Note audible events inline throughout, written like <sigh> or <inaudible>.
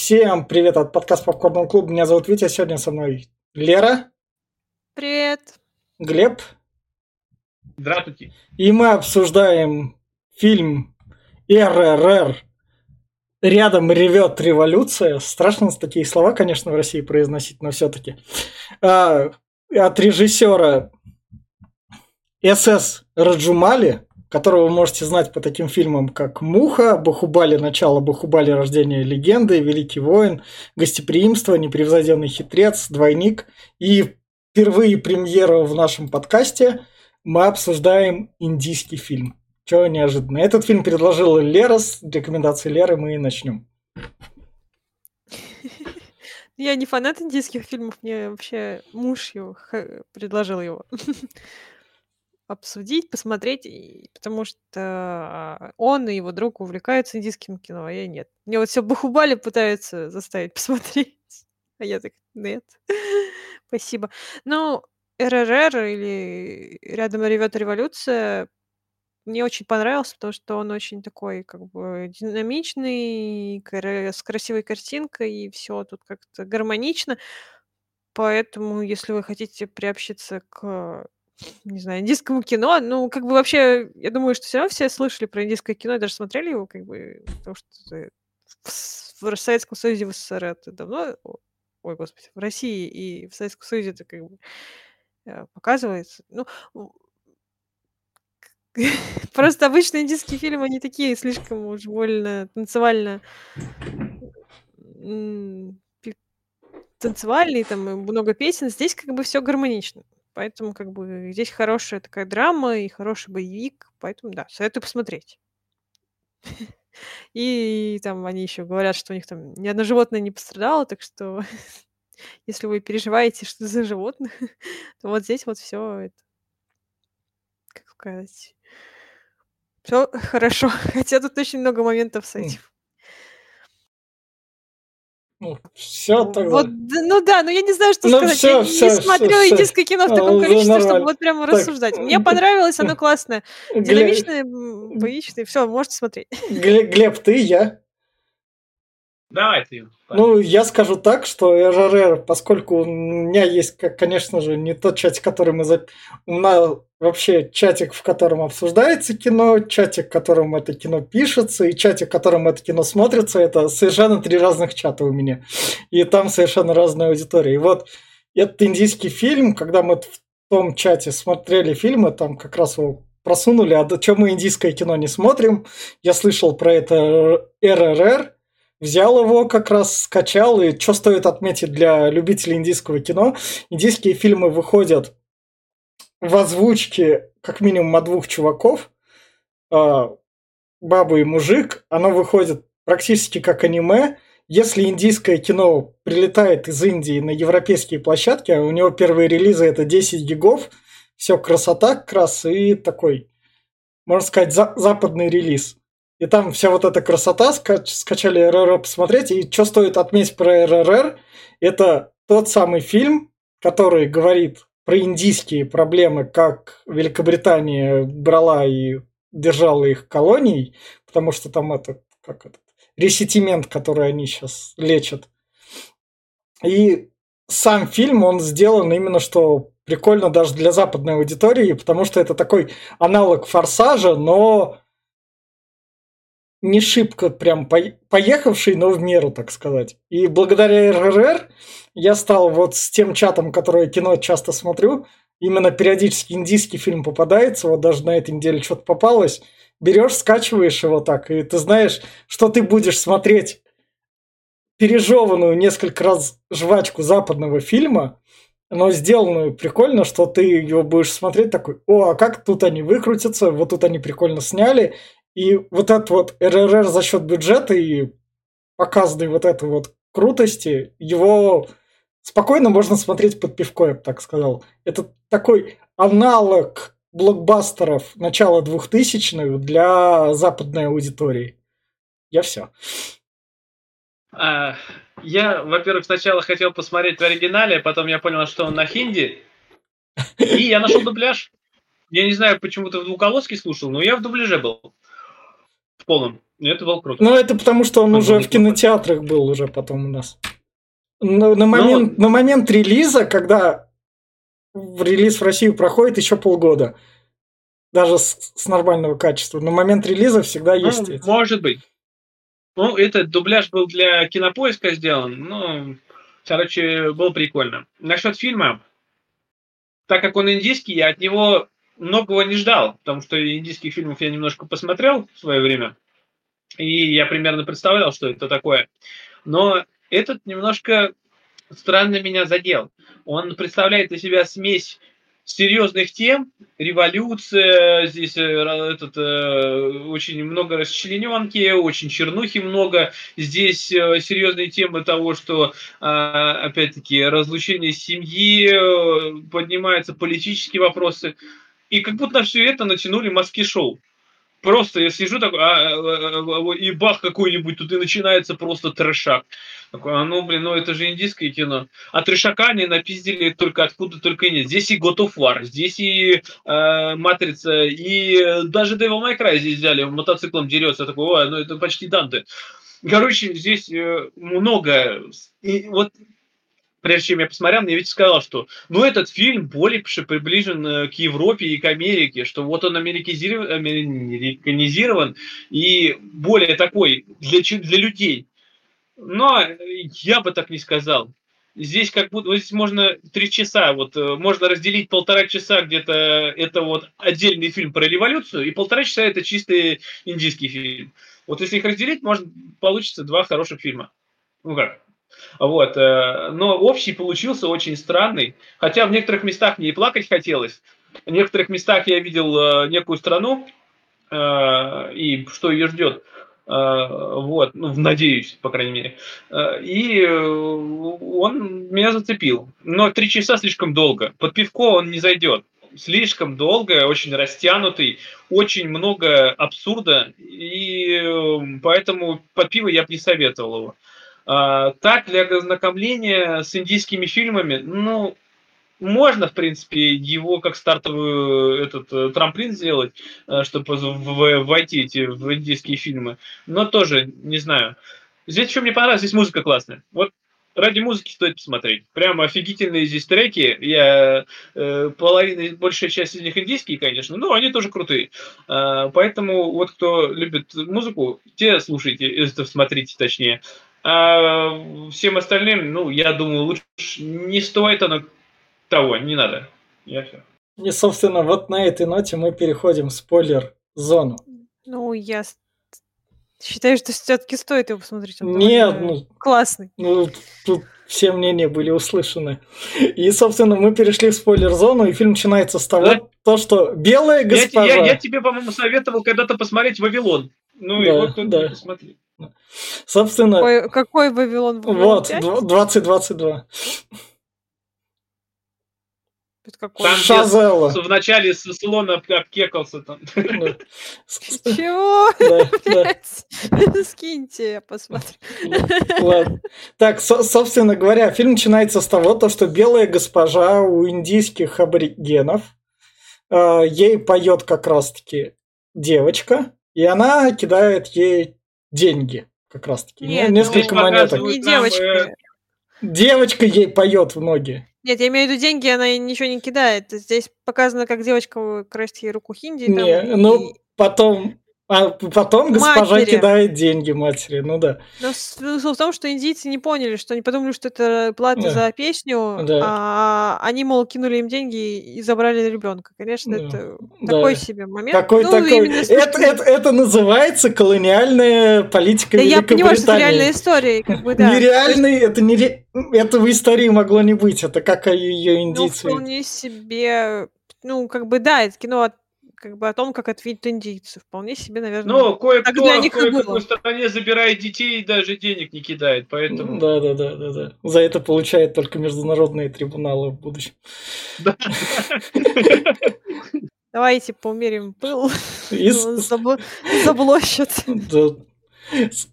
Всем привет от подкаста Попкорн Клуб. Меня зовут Витя, сегодня со мной Лера. Привет. Глеб. Здравствуйте. И мы обсуждаем фильм РРР «Рядом ревет революция». Страшно такие слова, конечно, в России произносить, но все-таки. А, от режиссера СС Раджумали которого вы можете знать по таким фильмам, как «Муха», «Бахубали. Начало», «Бахубали. Рождение легенды», «Великий воин», «Гостеприимство», «Непревзойденный хитрец», «Двойник». И впервые премьера в нашем подкасте мы обсуждаем индийский фильм. Чего неожиданно. Этот фильм предложила Лера, с рекомендацией Леры мы и начнем. Я не фанат индийских фильмов, мне вообще муж его предложил его. <laughs> обсудить, посмотреть, потому что а, он и его друг увлекаются индийским кино, а я нет. Мне вот все Бахубали пытаются заставить <laughs> посмотреть, а я так, нет, <laughs> спасибо. Ну, РРР или «Рядом ревет революция» мне очень понравился, потому что он очень такой как бы динамичный, с красивой картинкой, и все тут как-то гармонично. Поэтому, если вы хотите приобщиться к не знаю, индийскому кино. Ну, как бы вообще, я думаю, что все равно все слышали про индийское кино и даже смотрели его, как бы, потому что в Советском Союзе, в СССР это давно, ой, господи, в России и в Советском Союзе это как бы э, показывается. Ну, <laughs> просто обычные индийские фильмы, они такие слишком уж больно танцевально танцевальные, там много песен. Здесь как бы все гармонично. Поэтому как бы здесь хорошая такая драма и хороший боевик, поэтому да, советую посмотреть. И там они еще говорят, что у них там ни одно животное не пострадало, так что <laughs> если вы переживаете, что за животных, <laughs> то вот здесь вот все это, как сказать, все хорошо. <laughs> Хотя тут очень много моментов с этим. Ну, все тогда. Вот, ну да, но я не знаю, что ну, сказать. Все, я все, не смотрю все, индийское кино в таком а, количестве, нормально. чтобы вот прямо так. рассуждать. Мне понравилось, оно классное. Динамичное, боичное. Все, можете смотреть. Глеб, ты, я. Давайте. Ну, я скажу так, что РРР, поскольку у меня есть, конечно же, не тот чатик, который мы... За... У нас вообще чатик, в котором обсуждается кино, чатик, в котором это кино пишется, и чатик, в котором это кино смотрится, это совершенно три разных чата у меня. И там совершенно разная аудитория. И вот этот индийский фильм, когда мы в том чате смотрели фильмы, там как раз его просунули, а чего мы индийское кино не смотрим, я слышал про это РРР, взял его как раз, скачал, и что стоит отметить для любителей индийского кино, индийские фильмы выходят в озвучке как минимум от двух чуваков, а, баба и мужик, оно выходит практически как аниме, если индийское кино прилетает из Индии на европейские площадки, а у него первые релизы это 10 гигов, все красота как раз и такой, можно сказать, за западный релиз. И там вся вот эта красота, скачали РРР посмотреть. И что стоит отметить про РРР, это тот самый фильм, который говорит про индийские проблемы, как Великобритания брала и держала их колонией, потому что там это, как этот, ресетимент, который они сейчас лечат. И сам фильм, он сделан именно что прикольно даже для западной аудитории, потому что это такой аналог «Форсажа», но не шибко прям поехавший, но в меру, так сказать. И благодаря РРР я стал вот с тем чатом, который кино часто смотрю, именно периодически индийский фильм попадается, вот даже на этой неделе что-то попалось, берешь, скачиваешь его так, и ты знаешь, что ты будешь смотреть пережеванную несколько раз жвачку западного фильма, но сделанную прикольно, что ты его будешь смотреть такой, о, а как тут они выкрутятся, вот тут они прикольно сняли, и вот этот вот РРР за счет бюджета и показанной вот этой вот крутости, его спокойно можно смотреть под пивко, я бы так сказал. Это такой аналог блокбастеров начала двухтысячных для западной аудитории. Я все. А, я, во-первых, сначала хотел посмотреть в оригинале, потом я понял, что он на хинди. И я нашел дубляж. Я не знаю, почему ты в двухголоске слушал, но я в дубляже был полном. Это был круто. Ну, это потому, что он, он уже в кинотеатрах был уже потом у нас. На, на, момент, Но... на момент релиза, когда релиз в Россию проходит еще полгода. Даже с, с нормального качества. На момент релиза всегда ну, есть. Эти. Может быть. Ну, этот дубляж был для кинопоиска сделан. Ну, короче, было прикольно. Насчет фильма, так как он индийский, я от него многого не ждал, потому что индийских фильмов я немножко посмотрел в свое время, и я примерно представлял, что это такое. Но этот немножко странно меня задел. Он представляет из себя смесь серьезных тем, революция, здесь э, этот, э, очень много расчлененки, очень чернухи много, здесь э, серьезные темы того, что, э, опять-таки, разлучение семьи, поднимаются политические вопросы, и как будто все это натянули маски-шоу. Просто я сижу такой, а, а, а, и бах какой-нибудь, тут и начинается просто трешак. Такой, а ну, блин, ну это же индийское кино. А трешака они напиздили только откуда только нет. Здесь и God of War, здесь и э, Матрица, и даже Devil May Cry здесь взяли, мотоциклом дерется. Такой, ой, ну это почти Данте. Короче, здесь э, много. И вот прежде чем я посмотрел, мне ведь сказал, что ну этот фильм более приближен э, к Европе и к Америке, что вот он американизирован, и более такой для, для людей. Но я бы так не сказал. Здесь как будто вот здесь можно три часа, вот э, можно разделить полтора часа где-то это вот отдельный фильм про революцию, и полтора часа это чистый индийский фильм. Вот если их разделить, может получится два хороших фильма. Ну как, вот. Э, но общий получился очень странный. Хотя в некоторых местах мне и плакать хотелось. В некоторых местах я видел э, некую страну э, и что ее ждет. Вот, ну, надеюсь, по крайней мере. И он меня зацепил. Но три часа слишком долго. Под пивко он не зайдет. Слишком долго, очень растянутый, очень много абсурда, и поэтому под пиво я бы не советовал его. А, так, для ознакомления с индийскими фильмами, ну, можно, в принципе, его как стартовый этот э, трамплин сделать, э, чтобы войти эти, в индийские фильмы. Но тоже, не знаю. Здесь что мне понравилось, здесь музыка классная. Вот ради музыки стоит посмотреть. Прямо офигительные здесь треки. Я э, половина, большая часть из них индийские, конечно, но они тоже крутые. Э, поэтому вот кто любит музыку, те слушайте, это смотрите точнее. А всем остальным, ну, я думаю, лучше не стоит оно того, не надо. Я все. И, собственно, вот на этой ноте мы переходим в спойлер-зону. Ну, я считаю, что все-таки стоит его посмотреть. Он Нет, ну, классный. Ну, тут все мнения были услышаны. И, собственно, мы перешли в спойлер-зону, и фильм начинается с того, да? то, что белая госпожа... Я, я, я тебе, по-моему, советовал когда-то посмотреть «Вавилон». Ну, да, и вот тут да. посмотри. Собственно... Какой, какой Вавилон? Вот, 2022. Какой? Там Шазелла. В начале слон обкекался там. Чего? Да, <laughs> <laughs> Скиньте, я посмотрю. Ладно. Так, собственно говоря, фильм начинается с того, то, что белая госпожа у индийских аборигенов, э, ей поет как раз-таки девочка, и она кидает ей деньги, как раз таки. Нет, несколько монеток. Не девочка. Э, девочка ей поет в ноги. Нет, я имею в виду деньги, она ничего не кидает. Здесь показано, как девочка красит ей руку хинди. Не, там, ну, и... потом а потом госпожа матери. кидает деньги матери, ну да. Но смысл в том, что индийцы не поняли, что они подумали, что это плата да. за песню, да. а они, мол, кинули им деньги и забрали ребенка. Конечно, да. это да. такой себе момент. Какой ну, такой? Это, это, это называется колониальная политика да Великобритании. Я понимаю, что это реальная история. Как бы, да. Нереальный, это не это в истории могло не быть, это как ее ну, индийцы. Ну, вполне себе, ну, как бы, да, это кино как бы о том, как ответить индийцы. Вполне себе, наверное. Ну, кое-кто в кое-какой стране забирает детей и даже денег не кидает, поэтому... Да, да, да, да, да. За это получает только международные трибуналы в будущем. Давайте померим пыл. <laughs> Заблощат.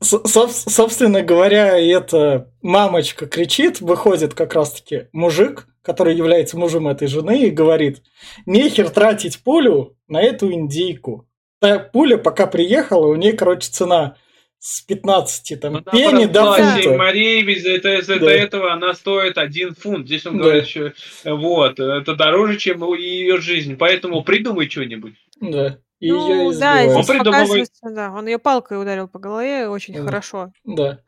Собственно говоря, эта мамочка кричит, выходит как раз-таки мужик, который является мужем этой жены, и говорит, нехер тратить пулю на эту индейку. та пуля, пока приехала, у нее, короче, цена с 15 там Ну, там пени до фунта. ведь за это, за Да. этого она стоит один фунт. Здесь он Да. говорит, что вот, это дороже, чем ее жизнь. Поэтому придумай что-нибудь. Да. И Ну, ее да, избивают. Он здесь придумывает- показывается, да, он ее палкой ударил по голове очень Да. хорошо. Да.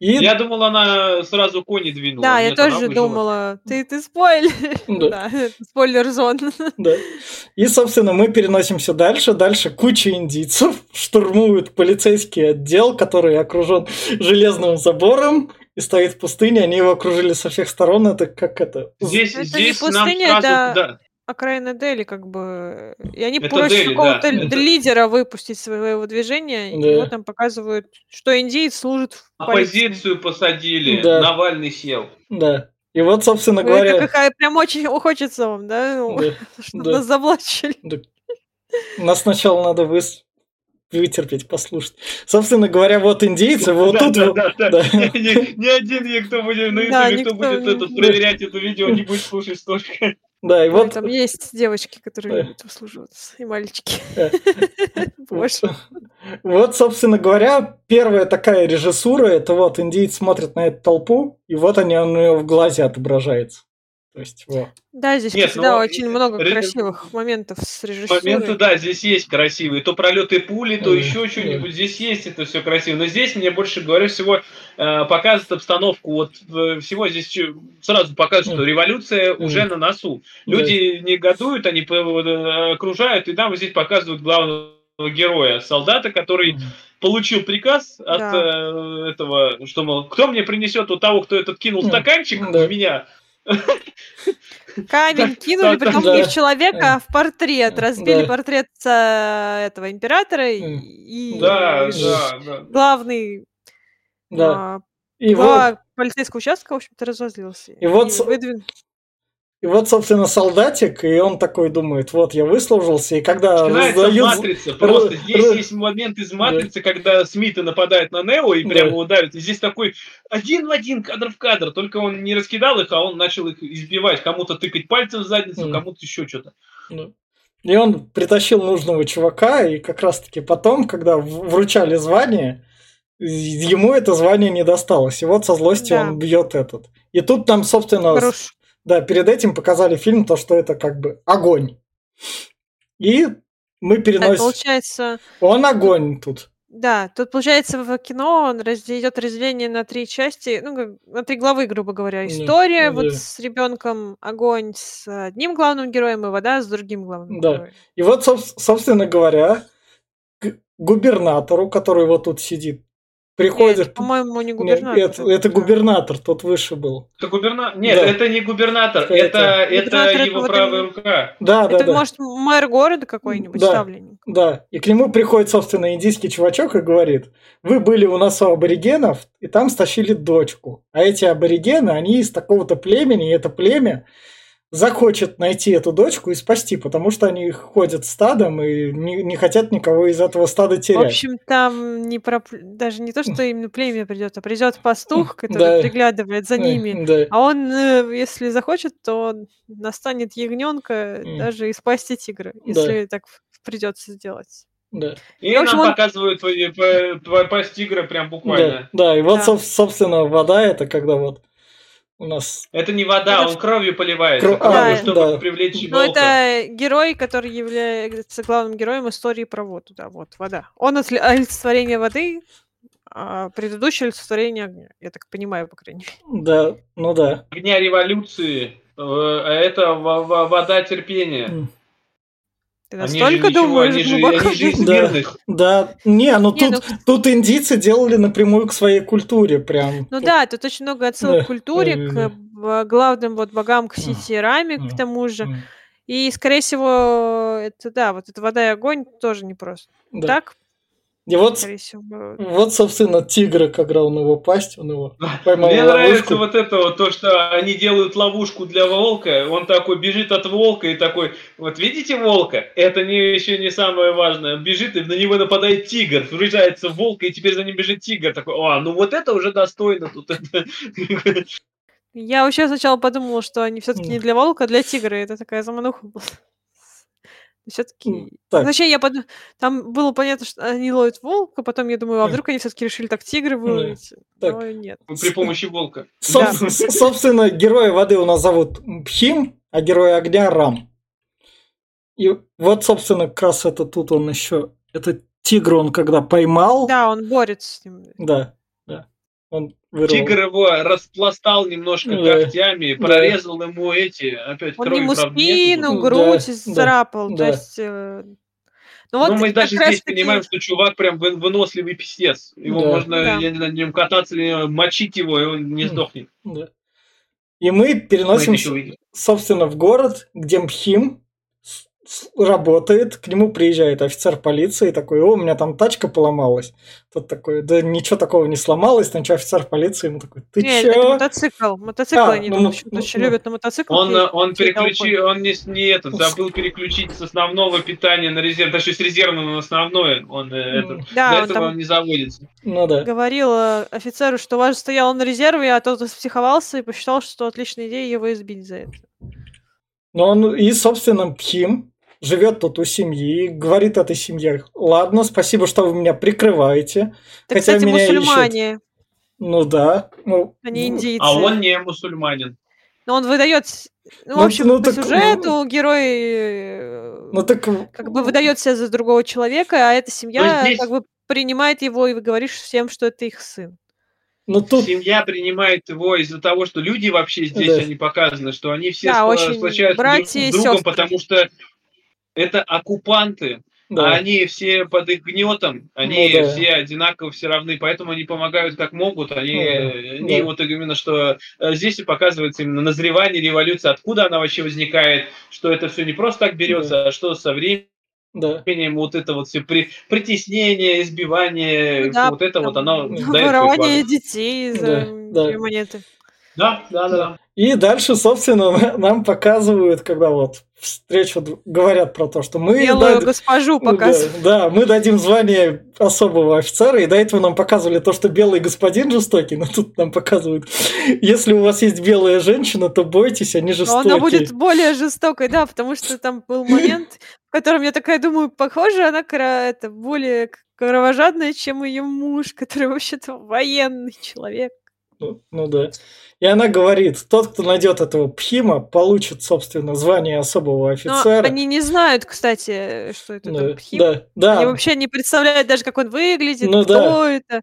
И Я думал, она сразу кони двинула. Да, я тоже думала, ты, ты спойлер. Да. Да, <laughs> это спойлер-зон. Да. И, собственно, мы переносимся дальше. Дальше куча индийцев штурмуют полицейский отдел, который окружен железным забором и стоит в пустыне. Они его окружили со всех сторон. Это как это? Здесь, Это не здесь нам пустыня, сразу... это- да. Окраина Дели, как бы. И они Это просят Дели, какого-то да, это- лидера выпустить своего движения, и Да. вот там показывают, что индиец служит в. Оппозицию посадили, Да. Навальный сел. Да. И вот, собственно Ой, это говоря... какая прям очень хочется вам, да? Ну, Да, <laughs> Чтобы да. нас заблачили. Да. Нас сначала надо выс- вытерпеть, послушать. Собственно говоря, вот индейцы, вот Да, тут... да, вот- да, да. да. <laughs> Ни, ни один никто будет на Да, ютубе, кто никто будет не- этот, проверять это видео, не будет слушать столько. Да, и вот... Там есть девочки, которые любят услуживаться, и мальчики. <laughs> Боже. Вот, собственно говоря, первая такая режиссура, это вот индейцы смотрят на эту толпу, и вот они, у нее в глазе отображается. То есть, вот. Да, здесь Нет, всегда ну, очень много ре- красивых моментов с режиссурой. Моменты, да, здесь есть красивые. То пролеты пули, то Да, еще что-нибудь. Здесь есть это все красиво. Но здесь мне больше, говорю, всего э, показывает обстановку. Вот э, всего здесь сразу показывает, что революция уже на носу. Люди негодуют, они э, окружают, и нам вот здесь показывают главного героя, солдата, который получил приказ от Да. э, этого, что, мол, кто мне принесет у того, кто этот кинул стаканчик Да. в меня, Камень кинули, притом не в человека, а в портрет. Разбили портрет э, этого императора и- главный а, полицейского участка, в общем-то, разозлился. И вот и вот, собственно, солдатик, и он такой думает, вот, я выслужился, и когда Начинается раздают... матрица. Просто р- здесь р- есть момент из матрицы, когда Смиты нападают на Нео и прямо Да. его. И здесь такой один в один, кадр в кадр. Только он не раскидал их, а он начал их избивать. Кому-то тыкать пальцем в задницу, Мгм. кому-то еще что-то. Ну. И он притащил нужного чувака, и как раз-таки потом, когда вручали звание, ему это звание не досталось. И вот со злостью Да. он бьет этот. И тут нам, собственно, Хорош. Да, перед этим показали фильм, то, что это как бы огонь. И мы Так, переносим... получается, Он огонь тут. да, тут получается в кино он разде- идет разделение на три части, ну, как- на три главы, грубо говоря. История вот да. с ребенком, огонь с одним главным героем и вода с другим главным Да. героем. И вот, соб- собственно говоря, к губернатору, который вот тут сидит, приходит... Нет, по-моему, не Нет, губернатор. это, это губернатор, тот выше был. Это губернатор? Нет, Да. это не губернатор. Это- Это, Губернатор это его вот правая именно- рука. Да, да, Это, да. может, мэр города какой-нибудь Да. ставленник. Да, и к нему приходит, собственно, индийский чувачок и говорит, вы были у нас у аборигенов, и там стащили дочку. А эти аборигены, они из такого-то племени, и это племя захочет найти эту дочку и спасти, потому что они ходят стадом и не, не хотят никого из этого стада В терять. общем, там не про... даже не то, что <laughs> именно племя придет, а придет пастух, <laughs> который Да. приглядывает за Э, ними. Да, А он, э, если захочет, то настанет ягненка М. даже из пасти тигра, если так придется сделать. да. И В общем, нам он- показывают по- пасть тигра прям буквально. Да, да, и вот, Да. соб- собственно, вода это когда вот у нас... Это не вода, Это он кровью поливается, Кро- кровью, а, чтобы да. привлечь Ну, волка. это герой, который является главным героем истории про воду. Да, вот, вода. Он отли- олицетворение воды, а предыдущее олицетворение огня. Я так понимаю, по крайней мере. Да, ну да. Огня революции, э, а это во- во- вода терпения. Ты Они же настолько ничего, думаешь они же, глубоко? они же из Да. Да, не, ну Не, тут, ну- тут индийцы делали напрямую к своей культуре прям. Ну да, тут очень много отсылок Да, к культуре, да, к главным вот богам, к Сити и Раме, к тому же. И, скорее всего, это да, вот эта вода и огонь тоже непросто. да. Так, И вот, всего. вот, собственно, тигра, когда он его пасть, он его поймал Мне ловушку. нравится вот это вот, то, что они делают ловушку для волка, он такой бежит от волка и такой, вот видите волка? Это не, еще не самое важное. Он бежит, и на него нападает тигр, врежается в волка, и теперь за ним бежит тигр. Такой, а, ну вот это уже достойно тут. это». Я вообще сначала подумала, что они все-таки не для волка, а для тигра. Это такая замануха была. Все-таки... Так, Зачем я под... Там было понятно, что они ловят волка, потом я думаю, а вдруг они все-таки решили так тигры выловить? Так. Но нет. При помощи волка. <laughs> соб- с- собственно, героя воды у нас зовут Пхим, а героя огня Рам. И вот, собственно, как раз это тут он еще... Это тигр он когда поймал. Да, он борется с ним. Да, да. Он вырвал. Тигр его распластал немножко Да. когтями, прорезал ему эти, опять Он крови, ему правда, нету. спину, Да, грудь да, царапал. То да. есть... э, Ну вот Но мы как даже здесь таки- понимаем, что чувак прям вы- выносливый писец. Его Да. можно, Да. я не знаю, на нем кататься или мочить его, и он не М. сдохнет. Да. И мы Мы переносимся, увидим. собственно, в город, где Мхим работает, к нему приезжает офицер полиции такой, о, у меня там тачка поломалась. Тот такой, да ничего такого не сломалось, там что, офицер полиции, ему такой, ты Не, это чё? мотоцикл. Мотоцикл А, они ну, ну, очень ну, ну. любят на мотоцикл. Он, э, он переключил, он не, не это, забыл переключить с основного питания на резерв, даже с резервного на основное. Он э, этот, Да, до он этого там он не заводится. Ну да. говорил э, офицеру, что ваш стоял на резерве, а тот психовался и посчитал, что отличная идея его избить за это. Но он и, собственно, Пхим живет тут у семьи, говорит этой семье, ладно, спасибо, что вы меня прикрываете. Так, Хотя кстати, меня ищут. мусульмане, Ну да. Ну, они ну, индийцы. А он не мусульманин. Но он выдает... с- Ну, в Ну, общем, ну, по так, сюжету герой э, Ну так... как бы выдает себя за другого человека, а эта семья здесь- как бы принимает его, и говоришь всем, что это их сын. Ну тут... Семья принимает его из-за того, что люди вообще здесь, Да. они показаны, что они все Да, спла- очень сплочаются братья друг и с другом, сестры. потому что это оккупанты, Да. а они все под их гнетом, они Ну да. все одинаково все равны, поэтому они помогают как могут, они, Ну да, э, они да. вот именно что э, здесь и показывается именно назревание революции, откуда она вообще возникает, что это все не просто так берется, а что со временем Да. вот это вот все при, притеснение, избивание, да, вот это вот оно дает Ворование детей за Да, да. две монеты. Да, да, да. да. И дальше, собственно, <laughs> нам показывают, когда вот встречу говорят про то, что мы... Белую дад- госпожу Да, показывают. да, мы дадим звание особого офицера, и до этого нам показывали то, что белый господин жестокий, но тут нам показывают, если у вас есть белая женщина, то бойтесь, они Но жестокие. она будет более жестокой, да, потому что там был <laughs> момент, в котором я такая думаю, похоже, она это более кровожадная, чем ее муж, который вообще-то военный человек. Ну, ну да. И она говорит, тот, кто найдет этого Пхима, получит, собственно, звание особого Но офицера. они не знают, кстати, что это Да, там Пхим. да, да. Они вообще не представляют даже, как он выглядит, Ну кто да. это.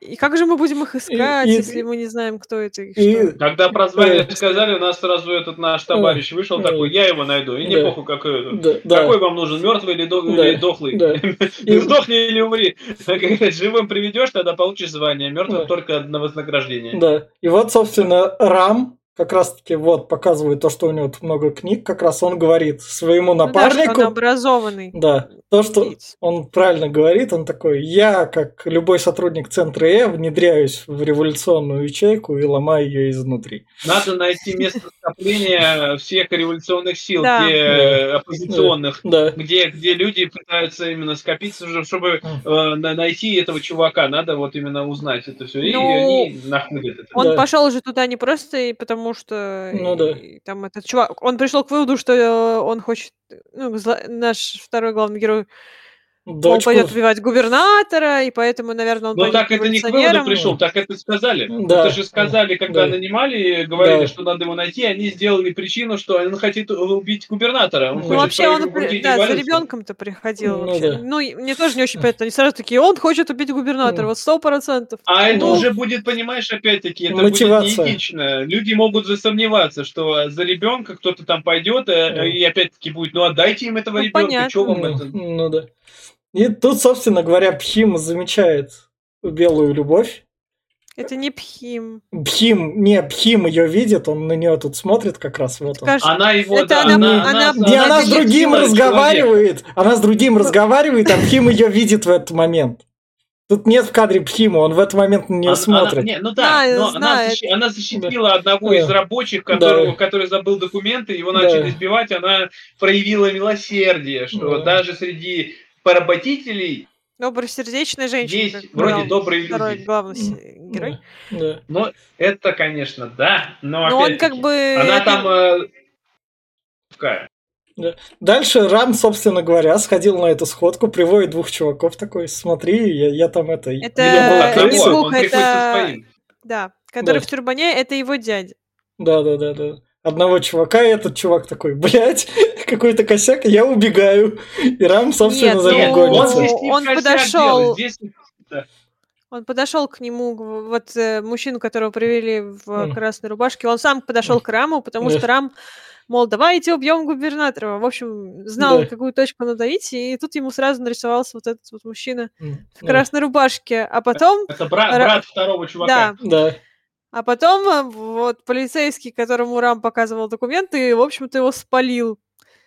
И как же мы будем их искать, и- если мы не знаем, кто это и, и- что? Когда про звание Да. сказали, у нас сразу этот наш товарищ вышел Да. такой, я его найду, и не Да. похуй какой это. Да, да. Какой вам нужен, мертвый или, до- Да. или дохлый? Да. <laughs> И- Сдохни или умри. Когда живым приведешь, тогда получишь звание, мертвым Да. только на вознаграждение. Да. И вот, собственно, Рам как раз-таки вот показывает то, что у него тут много книг, как раз он говорит своему Ну да, напарнику. он образованный. Да, то, что он правильно говорит, он такой, я, как любой сотрудник Центра Э, внедряюсь в революционную ячейку и ломаю ее изнутри. Надо найти место скопления всех революционных сил, Да. где оппозиционных, Да, где, где люди пытаются именно скопиться, уже, чтобы э, на- найти этого чувака. Надо вот именно узнать это все. И Ну, они находят это. Он Да. пошел же туда не просто и потому, что Ну да. и там этот чувак, он пришел к выводу, что он хочет, ну, зла- наш второй главный герой, он дочку... пойдет убивать губернатора, и поэтому, наверное, он Но пойдет так это не к выводу пришел, так это сказали. Да. Это же сказали, когда Да. нанимали, говорили, Да. что надо его найти, они сделали причину, что он хотит убить губернатора. Он Ну, Ну, хочет вообще, он, да, за ребенком-то приходил Ну вообще. да. Ну, мне тоже не очень понятно. Они сразу такие, он хочет убить губернатора, Ну. вот сто процентов. А это Ну, уже будет, понимаешь, опять-таки, это мотивация. будет неэтично. Люди могут засомневаться, что за ребенка кто-то там пойдет, э, Ну. и опять-таки будет, ну отдайте им этого Ну, ребенка, понятно. что вам Ну, это? ну да. И тут, собственно говоря, Пхим замечает белую любовь. Это не Пхим. Пхим, не, Пхим ее видит, он на нее тут смотрит как раз вот он. Кажется, Она его, Это да, она- она, она- Где она с другим разговаривает, она с другим разговаривает, а Пхим ее видит в этот момент. Тут нет в кадре Пхима, он в этот момент на нее Она- смотрит. она- не, ну да, Знаю, но она, защи- она защитила одного Да. из рабочих, которого, Да. который забыл документы, его Да. начали избивать, она проявила милосердие, что Да. даже среди поработителей добросердечная женщина. есть как вроде главный- добрые Второй люди. главный герой. Да. Но это, конечно, да, но Но он как бы... она это- там... э, такая. Дальше Рам, собственно говоря, сходил на эту сходку, приводит двух чуваков такой, смотри, я, я там это... Это я был не крысой». двух, Он приходит со это... Да, который Да. в тюрбане, это его дядя. Да, да, да, да. Одного чувака, и этот чувак такой, блядь, <laughs> какой-то косяк, я убегаю. И Рам, собственно, Нет, за ним ну, он гонится. Он косяк подошел. делает, здесь- да. Он подошел к нему, вот э, мужчину, которого привели в Мгм. красной рубашке, он сам подошел к Раму, потому Да. что Рам, мол, давайте убьем губернатора. В общем, знал, Да. какую точку надавить, и тут ему сразу нарисовался вот этот вот мужчина М, в красной рубашке. А потом, Это брат, Ра- брат второго чувака. да, Да. А потом э, вот полицейский, которому Рам показывал документы, в общем-то его спалил.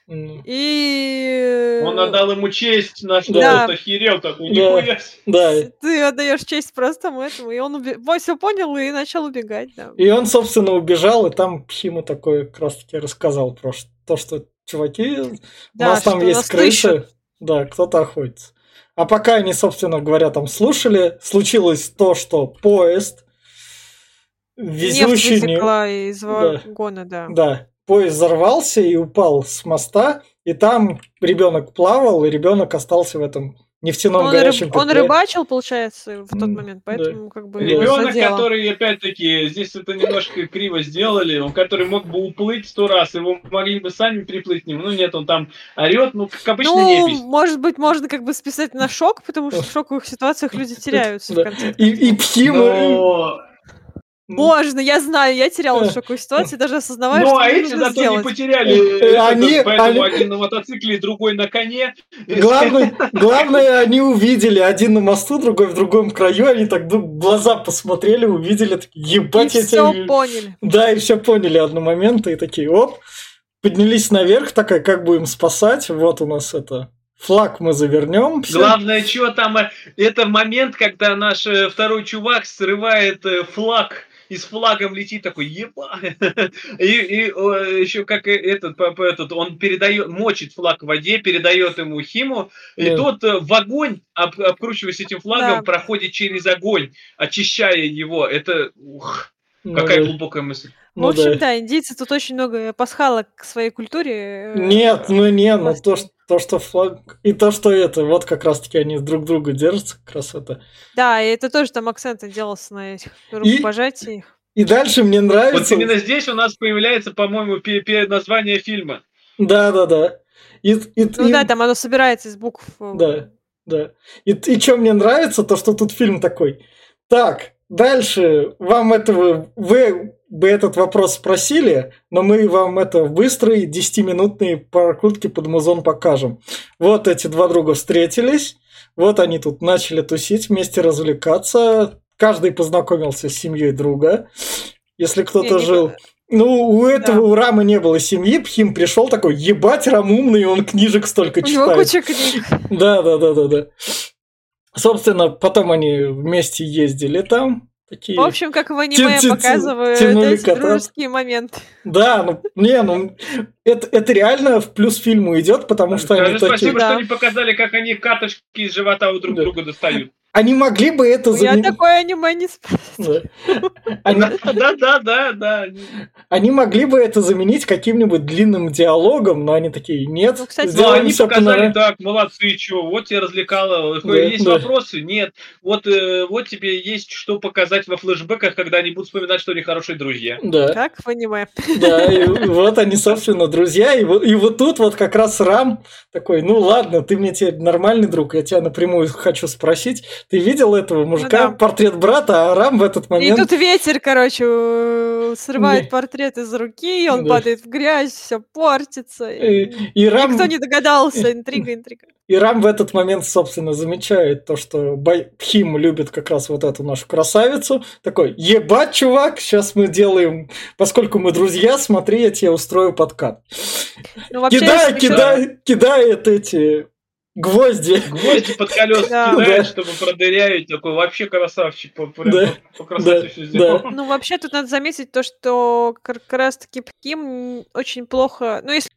И... Он отдал ему честь, на что Да. тот охерел такой, Да. нихуя. Да. Ты отдаешь честь простому этому, и он уби... все понял и начал убегать, да. И он, собственно, убежал, и там Пхиму такое как раз-таки рассказал про то, что, чуваки, у Да, нас там есть нас крысы, слышат. да, кто-то охотится. А пока они, собственно говоря, там слушали, случилось то, что поезд, Нефть везущий... не- вытекла из Да. вагона, да. Да, поезд взорвался и упал с моста, и там ребенок плавал, и ребенок остался в этом нефтяном Он, горячем рыб- он рыбачил, получается, в тот момент, да. поэтому как бы Ребенок, который, опять-таки, здесь это немножко криво сделали, он который мог бы уплыть сто раз, его могли бы сами приплыть к нему. Ну нет, он там орет, ну, как обычно, Ну, непись. может быть, можно как бы списать на шок, потому что <laughs> в шоковых ситуациях люди теряются в Да. конце. И, и Пхима... Но, Можно, я знаю, я терялась в шоковой ситуации, даже осознавая, ну, что а мне эти зато не сделать. потеряли. Э, этот, они- Поэтому они- один на мотоцикле, другой на коне. <laughs> Главное, главное, они увидели один на мосту, другой в другом краю, они так ну, глаза посмотрели, увидели, такие, И ебать, я тебя все вижу». поняли. Да, и все поняли одномоментно, и такие, оп, поднялись наверх, такая, как будем спасать, вот у нас это, флаг мы завернем. Главное, что там, э, это момент, когда наш э, второй чувак срывает э, флаг и с флагом летит такой, еба. <laughs> И, и еще как и этот, по- по- этот, он передает, мочит флаг в воде, передает ему химу, и тот э, в огонь, об- обкручиваясь этим флагом, Да. проходит через огонь, очищая его. Это, ух, Ну какая да. глубокая мысль. В Ну общем, да. да, индийцы тут очень много пасхалок к своей культуре. э, Нет, ну не, ну то, что, то, что флаг, и то, что это, вот как раз-таки они друг друга держатся, как раз это. Да, и это тоже там акцент делался на этих рукопожатиях. И дальше мне Вот нравится... именно здесь у нас появляется, по-моему, название фильма. Да, да, да. И, и, Ну и- да, там оно собирается из букв. э, Да. Да. И, и что мне нравится, то что тут фильм такой. Так, дальше вам этого, вы бы этот вопрос спросили, но мы вам это в быстрые 10-минутные прокрутки под музон покажем. Вот эти два друга встретились, вот они тут начали тусить, вместе развлекаться, каждый познакомился с семьей друга. Если кто-то жил... Ну, у этого, Да. у Рамы не было семьи, Пхим пришел такой, ебать, Рам умный, он книжек столько У него читает. куча книг. Да, да, да, да, да. Собственно, потом они вместе ездили там. Такие. В общем, как в аниме Тя- тя- показывают эти кота. дружеские моменты. Да, ну, не, ну, это, это реально в плюс фильму идет, потому что они спасибо, такие... Да. что не показали, как они катышки из живота у друг Да. друга достают. Они могли бы это Я заменить... такое аниме не Да, да, да, да. они могли бы это заменить каким-нибудь длинным диалогом, но они такие, нет, Ну, они показали так, молодцы, что, вот тебе развлекало. Есть вопросы? Нет. Вот, э, вот тебе есть что показать во флешбеках, когда они будут вспоминать, что они хорошие друзья. Да. Как в аниме. Да, и вот они, собственно, друзья. И вот, и вот тут вот как раз Рам такой, ну ладно, ты мне теперь нормальный друг, я тебя напрямую хочу спросить. Ты видел этого мужика, Ну да. портрет брата, а Рам в этот И момент... тут ветер, короче, срывает Не. портрет из руки, он Да. падает в грязь, все портится. и И, и Рам, Никто не догадался, интрига, интрига. <laughs> и Рам в этот момент, собственно, замечает то, что Пхим любит как раз вот эту нашу красавицу. Такой, ебать, чувак, сейчас мы делаем, поскольку мы друзья, смотри, я тебе устрою подкат. Ну, вообще, если- кидай, кидает эти гвозди. Гвозди под колеса Да. чтобы продырявить. Такой вообще красавчик. По, прям Да. по, по красоте Да. сделал. Ну, вообще, тут надо заметить то, что как раз-таки Пким очень плохо... Ну, если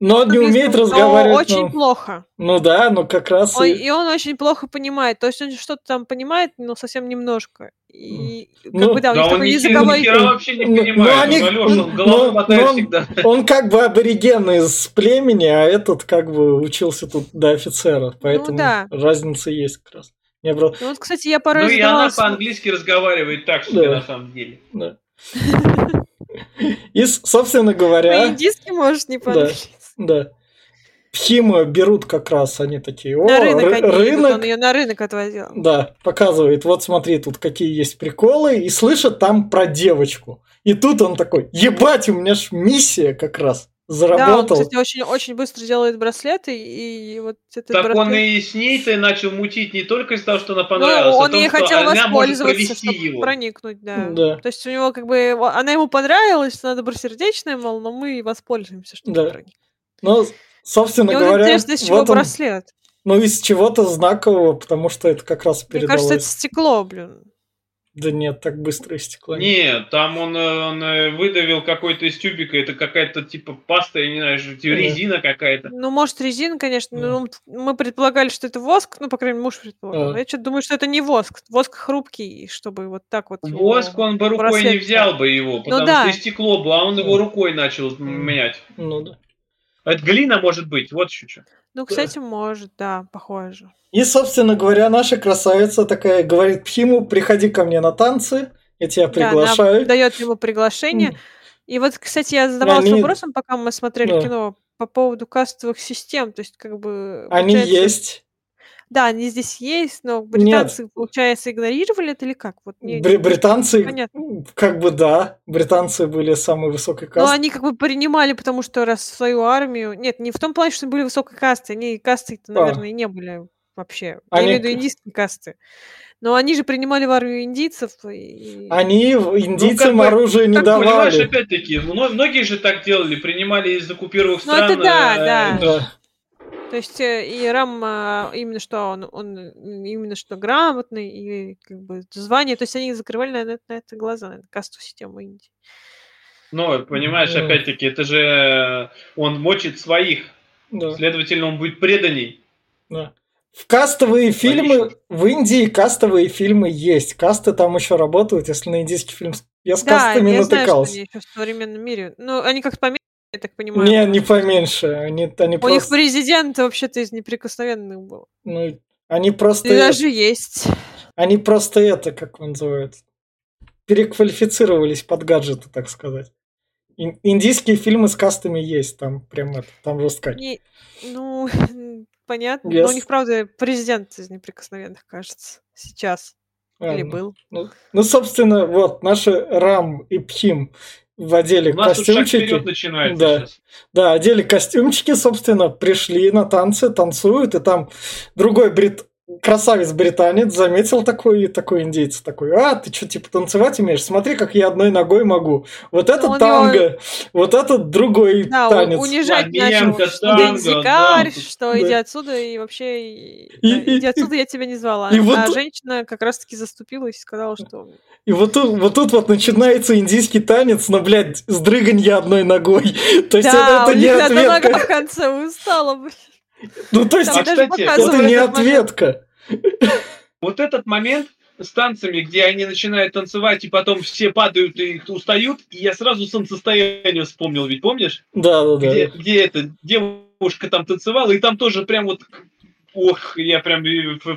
Но он не умеет разговаривать. очень но- плохо. Ну да, ну как раз Он- и... и он очень плохо понимает. То есть он что-то там понимает, но совсем немножко. И как Ну, бы да, у Да них он такой языковой... вообще не Ну, ну, понимает. они- Ну, Алёша, он ну, ну, он- всегда. Он как бы абориген из племени, а этот как бы учился тут до офицера, поэтому Ну да. разница есть как раз. Я брал- Ну вот, кстати, я порой Ну и она по-английски разговаривает так себе Да. на самом деле. да. <laughs> И, собственно говоря, По-индийски, может, не по-английски. да, Пхима берут как раз, они такие, о, На рынок ры- они идут, рынок, он ее на рынок отвозил. да, показывает, вот смотри, тут какие есть приколы, и слышит там про девочку. И тут он такой, ебать, у меня ж миссия как раз Да, он, заработал. кстати, очень, очень быстро делает браслеты, и вот этот Так он браслет... и с ней-то начал мутить не только из-за того, что она Ну, понравилась, а он том, ей что хотел воспользоваться, провести чтобы его. проникнуть, да. Да. То есть у него как бы... Она ему понравилась, она добросердечная, мол, но мы воспользуемся, чтобы Да. проникнуть. Ну, собственно Мне говоря, интересно, из чего вот он- браслет. ну, из чего-то знакового, потому что это как раз Мне передалось. кажется, это стекло, блин. Да нет, так быстро истекло. Нет, там он, э, он э, выдавил какой-то из тюбика, это какая-то типа паста, я не знаю, что- типа Да. резина какая-то. Ну, может, резина, конечно. Да. Ну, мы предполагали, что это воск. Ну, по крайней мере, муж предполагал. А. Я что-то думаю, что это не воск. Воск хрупкий, чтобы вот так вот... Воск он бы рукой не взял бы его, потому да. что стекло было, а он его рукой начал менять. Ну да. Это глина может быть, вот еще что. Ну, кстати, может, да, похоже. И, собственно говоря, наша красавица такая говорит Пхиму, приходи ко мне на танцы, я тебя Да, приглашаю. она дает ему приглашение. М, И вот, кстати, я задавалась Они- вопросом, пока мы смотрели Да. кино, по поводу кастовых систем. То есть, как бы... Они получается- есть. Да, они здесь есть, но британцы, получается, игнорировали это или как? Вот не- Бри- британцы, понятно. как бы да, британцы были самой высокой Но касты. они как бы принимали, потому что раз свою армию... Нет, не в том плане, что были высокой касты. Они касты-то, А. наверное, и не были вообще. Я Они имею в виду индийские касты. Но они же принимали в армию индийцев. И... Они индийцам Ну, как оружие не Как понимаешь, давали. опять-таки, мно- многие же так делали, принимали из оккупированных Ну, стран. это да, э, да. Да. То есть э, и Рам а, именно что он, он м, именно что грамотный и как бы звание, то есть они закрывали на, это- на это глаза, на кастовую систему Индии. Но, понимаешь, Ну. опять-таки, это же э, он мочит своих, да, следовательно, он будет преданней. да. В кастовые фильмы, в Индии кастовые фильмы есть. Касты там еще работают, если на индийский фильм... с- Я с Да, кастами я знаю, что натыкался. они еще в современном мире. Ну, они как-то поменьше, я так понимаю. Не, не поменьше. Они, они У них просто... президент вообще-то из неприкосновенных был. ну, они просто... И даже есть. Они просто это, как его называют, переквалифицировались под гаджеты, так сказать. Ин- индийские фильмы с кастами есть, там прям это, там жестко. Не- ну, <laughs> понятно. Yes. Но у них, правда, президент из неприкосновенных, кажется, сейчас. Или Ладно. был. Ну, ну, собственно, вот наши Рам и Пхим одели У нас тут шаг костюмчики. вперед начинается Да. сейчас. Да, одели костюмчики, собственно, пришли на танцы, танцуют, и там другой брит... красавец-британец заметил такой, и такой индейец такой, а, ты что, типа, танцевать умеешь? Смотри, как я одной ногой могу. Вот это Ну, он танго, вот этот другой Да, у- танец. унижать начал, дикарь, да. что Да. иди отсюда, и вообще, и- И- да, и- иди отсюда, я тебя не звала. и вот- А женщина как раз-таки заступилась и сказала, что... И вот тут, вот тут вот начинается индийский танец, но, блядь, с дрыганья одной ногой. <laughs> То есть Да, это, у это не них одна нога ответка. в конце устала, блин. Ну, то есть А, кстати, это не ответка. Вот этот момент с танцами, где они начинают танцевать, и потом все падают и устают, и я сразу солнцестояние вспомнил, ведь помнишь? Да, да, да. Где, где эта девушка там танцевала, и там тоже прям вот Ох, я прям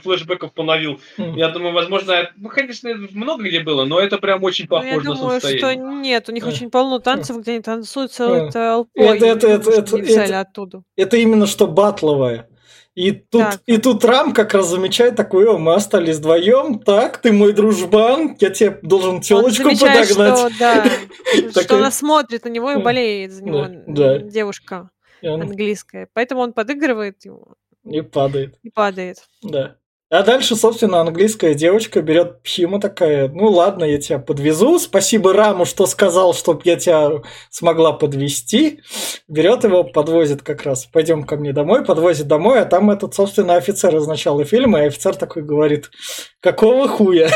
флешбеков половил. М. Я думаю, возможно, это- ну, конечно, это много где было, но это прям очень Ну, я похоже на думаю, что солнцестояние. нет, у них Э. очень полно танцев, где они танцуют Э. целой толпой. Это- Я это- это- что это- взяли это- оттуда. Это именно что батловое. И тут, Так. и тут Рам как раз замечает такой, о, мы остались вдвоем, так, ты мой дружбан, я тебе должен телочку подогнать. что, да, <laughs> что она смотрит на него и Э, болеет за него, м, девушка английская. Поэтому он подыгрывает ему и падает, и падает. да. А дальше, собственно, английская девочка берет Пхима такая, ну ладно, я тебя подвезу, спасибо Раму, что сказал, чтоб я тебя смогла подвести. Берет его, подвозит как раз, пойдем ко мне домой, подвозит домой, а там этот, собственно, офицер из начала фильма, и офицер такой говорит, какого хуя?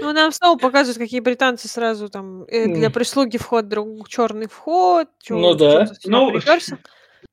Ну, нам снова показывают, какие британцы сразу там э, для прислуги вход друг черный вход. чё- Ну да. Ну.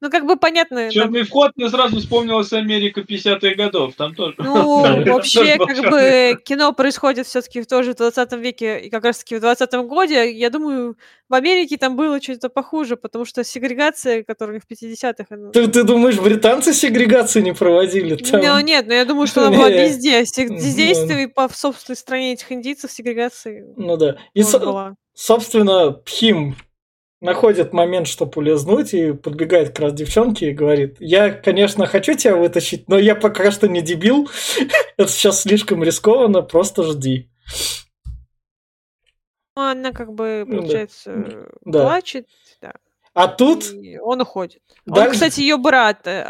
Ну, как бы понятно. там- Черный вход мне сразу вспомнилась Америка 50-х годов. Там тоже. Ну, <laughs> Там вообще, как бы кино происходит все-таки тоже в 20 веке, и как раз-таки в 20 годе, я думаю, в Америке там было что-то похуже, потому что сегрегация, которая в 50-х, она... Ты, ты думаешь, британцы сегрегацию не проводили? Там? Ну, нет, но я думаю, что она <laughs> была везде. Ну. Действия по в собственной стране этих индийцев сегрегации Ну да. И, тоже со- была. собственно, Пхим находит момент, чтобы улизнуть, и подбегает к раз девчонке и говорит, я, конечно, хочу тебя вытащить, но я пока что не дебил, <laughs> это сейчас слишком рискованно, просто жди. Ну, она как бы, Ну получается, Да. плачет, да, А тут, и он уходит. Он, дальше, кстати, ее брат э,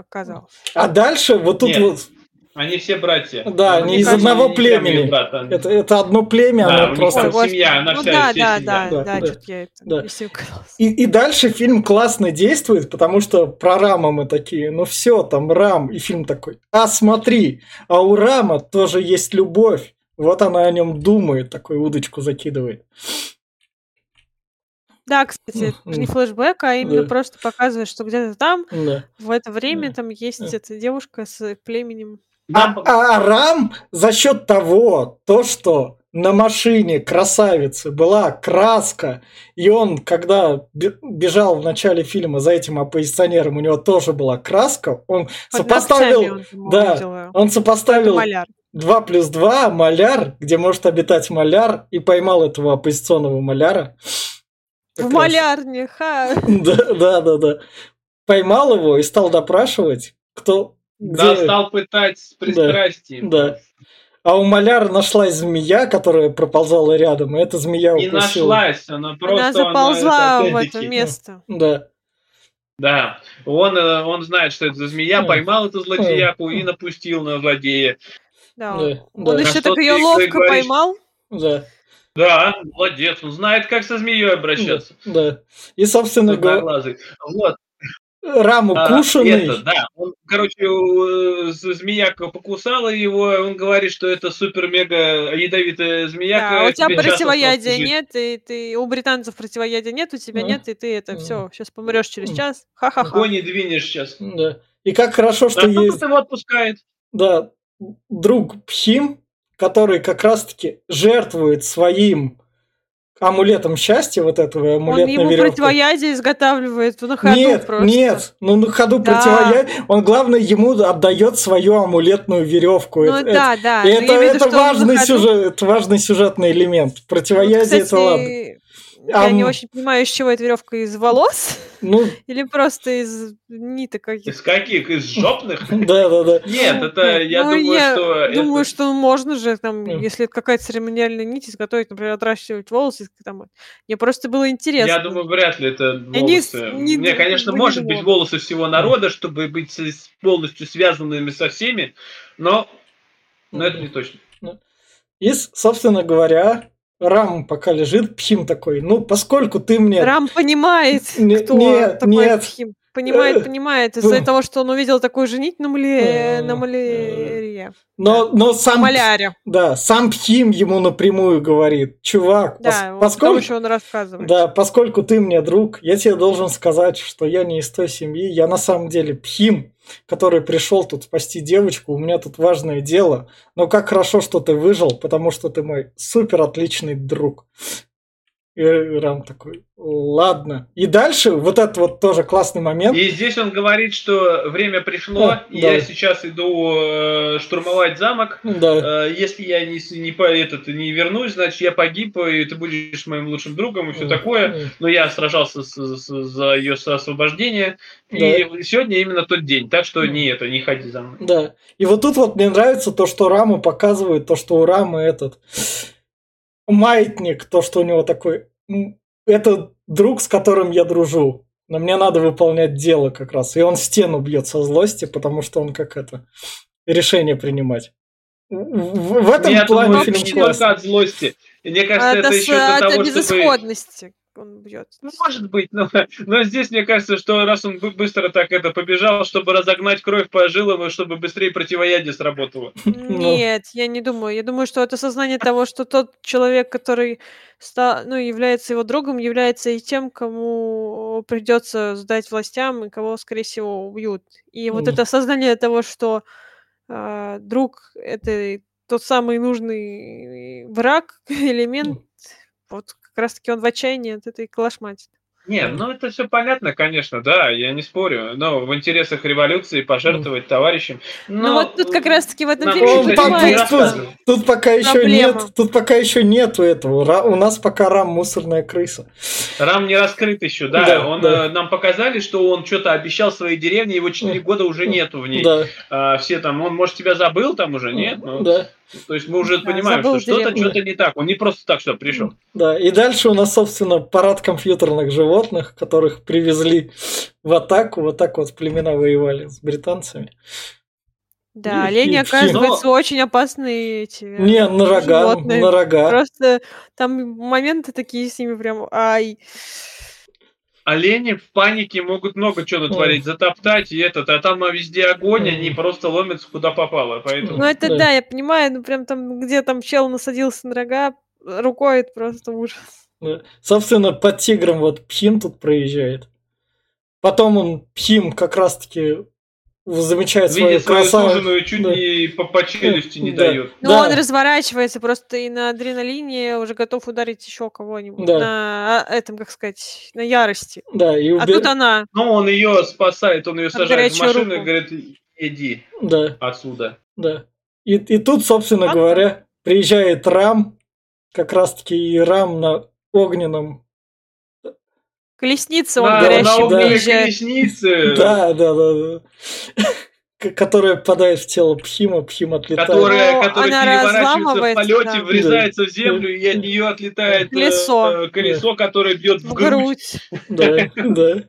оказался. а дальше вот тут Нет. вот, Они все братья. Да, Ну, они мне из кажется, одного не племени. это, это одно племя, Да, оно просто... семья, она ну вся- да, вся да, семья. да, Да, да, да, что-то я это да. не. И, и дальше фильм классно действует, потому что про Рама мы такие, ну все, там Рам, и фильм такой, а смотри, а у Рама тоже есть любовь. Вот она о нем думает, такой удочку закидывает. Да, кстати, это не флешбэк, а именно Да. просто показывает, что где-то там Да. в это время Да. там есть Да. эта девушка с племенем. А, а Рам за счет того, то, что на машине красавицы была краска, и он, когда бе- бежал в начале фильма за этим оппозиционером, у него тоже была краска, он Под сопоставил, он да, он сопоставил маляр. 2 плюс 2, маляр, где может обитать маляр, и поймал этого оппозиционного маляра. Как В раз. малярне, ха. <laughs> Да, да, да, да. Поймал его и стал допрашивать, кто... Да, где- стал пытать с пристрастием. да. А у маляра нашлась змея, которая проползала рядом, и эта змея укусила. нашлась, она просто... Она заползла это, в это место. Да. Да, он, э, он знает, что это за змея, Мгм. поймал эту злодеяку и Мгм. напустил на злодея. Да. Да, Он да. еще так ее ловко говоришь? поймал. Да, Да, молодец, он знает, как со змеей обращаться. да. И, собственно говоря. Вот. рам а, укушенный. это, да, он, короче, у- з- змеяка покусала его, он говорит, что это супер-мега ядовитая змеяка. Да, а у тебя противоядия нет, и ты у британцев противоядия нет, у тебя Ну, нет, и ты это ну. все, сейчас помрешь через час. Ха-ха-ха. Не двинешь сейчас. Да. И как хорошо, что Да, есть... кто его отпускает. Да, друг Пхим, который как раз-таки жертвует своим амулетом счастья, вот этого Он амулетной ему противоядие изготавливает на ходу Нет, просто. нет, ну на ходу Да. противоядие, он главное ему отдает свою амулетную веревку. Ну это, да, да. это, имею в виду, это он важный ходу- сюжет, это важный сюжетный элемент. Вот, Противоядие кстати, это ладно. Я не очень понимаю, из чего эта веревка из волос Ну, <laughs> или просто из ниток каких-то. Из каких? Из жопных? <laughs> да, да, да. Нет, это, я Ну, думаю, что... Думаю, что можно же, там, если это какая-то церемониальная нить, изготовить, например, отращивать волосы. Там. Мне просто было интересно. Я думаю, вряд ли это волосы. не конечно, не может быть волосы всего народа, чтобы быть полностью связанными со всеми, но это не точно. И, собственно говоря, Рам пока лежит, Пхим такой, ну, поскольку ты мне... Рам понимает, Не- кто нет, такой нет. Пхим. Э, Понимает, понимает. Из-за ну. того, что он увидел такую же нить на, мале... Э, на малярия. Но, но сам... Маляре. Да, сам Пхим ему напрямую говорит, чувак, пос- Да, вот поскольку... потому что он рассказывает. Да, поскольку ты мне друг, я тебе должен сказать, что я не из той семьи, я на самом деле Пхим, который пришел тут спасти девочку, у меня тут важное дело, но как хорошо, что ты выжил, потому что ты мой супер отличный друг. И Рам такой, ладно. И дальше вот этот вот тоже классный момент. И здесь он говорит, что время пришло, Да, и да. я сейчас иду э, штурмовать замок. Да, Э, если я не, не, по, этот, не вернусь, значит, я погиб, и ты будешь моим лучшим другом, и все такое. Но я сражался с- с- за ее освобождение, и сегодня именно тот день. Так что не это, не ходи за мной. Да. И вот тут вот мне нравится то, что Раму показывает, то, что у Рамы этот маятник, то, что у него такой... м, Это друг, с которым я дружу. Но мне надо выполнять дело как раз. И он стену бьет со злости, потому что он как это... Решение принимать. В, в этом Я плане думаю, фильм не классный. только от злости. Мне кажется, Это, это с- еще для от того, чтобы... безысходности. Он бьет. Ну, может быть, но, но здесь мне кажется, что раз он бы- быстро так это побежал, чтобы разогнать кровь по жилам, и чтобы быстрее противоядие сработало. <laughs> Нет, я не думаю. Я думаю, что это сознание того, что тот человек, который ста- ну, является его другом, является и тем, кому придется сдать властям, и кого, скорее всего, убьют. И вот это сознание того, что а, друг это тот самый нужный враг, <laughs> элемент, вот раз-таки он в отчаянии от этой калашматит. Не, ну это все понятно, конечно, да, я не спорю. Но в интересах революции пожертвовать товарищем. Ну вот тут как раз-таки в этом нам фильме тут, тут- тут пока еще Проблема. нет, тут пока еще нету этого. У нас пока рам мусорная крыса. Рам не раскрыт еще, да. Да, он, да. э, нам показали, что он что-то обещал своей деревне, его 4 года уже нету в ней. Да, А, все там, он, может, тебя забыл там уже, нет? Ну, да, То есть мы уже Да, понимаем, что что-то, что-то не так. Он не просто так что пришел. да. И дальше у нас, собственно, парад компьютерных животных, которых привезли в атаку. Вот так вот племена воевали с британцами. Да, И- олени, и- оказывается, очень опасные эти Не, на рога, животные. на рога. Просто там моменты такие с ними прям, ай. Олени в панике могут много чего натворить, затоптать и этот, а там а, везде огонь, они просто ломятся куда попало. Поэтому Ну это Да. да. я понимаю, ну прям там, где там чел насадился на рога, рукой это просто ужас. Да. Собственно, под тигром вот Пхим тут проезжает. Потом он, Пхим, как раз-таки замечает свою видя свою красавицу. суженую, чуть Да. не по, по челюсти не Да. дает. Ну Да. он разворачивается просто и на адреналине уже готов ударить еще кого-нибудь. Да. На а, этом, как сказать, на ярости. Да, и А убе- тут она. Ну, он ее спасает, он ее сажает в машину и руку. говорит, иди Да, отсюда. да. И, и тут, собственно Ага. говоря, приезжает Рам, как раз-таки и Рам на огненном. Колесница, он на, горящий приезжает. колеснице, <laughs> Да, да, да, да. Которая попадает в тело Пхима, Пхим отлетает. которая, которая переворачивается в полете, да. врезается в землю, и от нее отлетает э, Колесо. э, колесо, которое бьет в грудь. Да, да.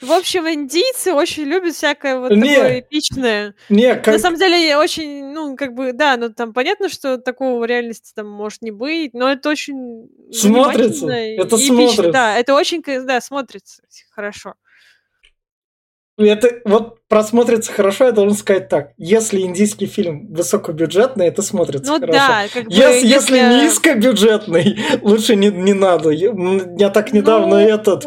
В общем, индийцы очень любят всякое вот Не. такое эпичное. Не, На как... самом деле, очень, ну, как бы, да, ну, там понятно, что такого в реальности там может не быть, но это очень Смотрится, и это эпично. смотрится. Да, это очень, да, смотрится хорошо. Это вот просмотрится хорошо, я должен сказать так. Если индийский фильм высокобюджетный, это смотрится Ну хорошо. да, как бы, Если, если если- низкобюджетный, <laughs> лучше не, не надо. Я, так недавно Ну, этот...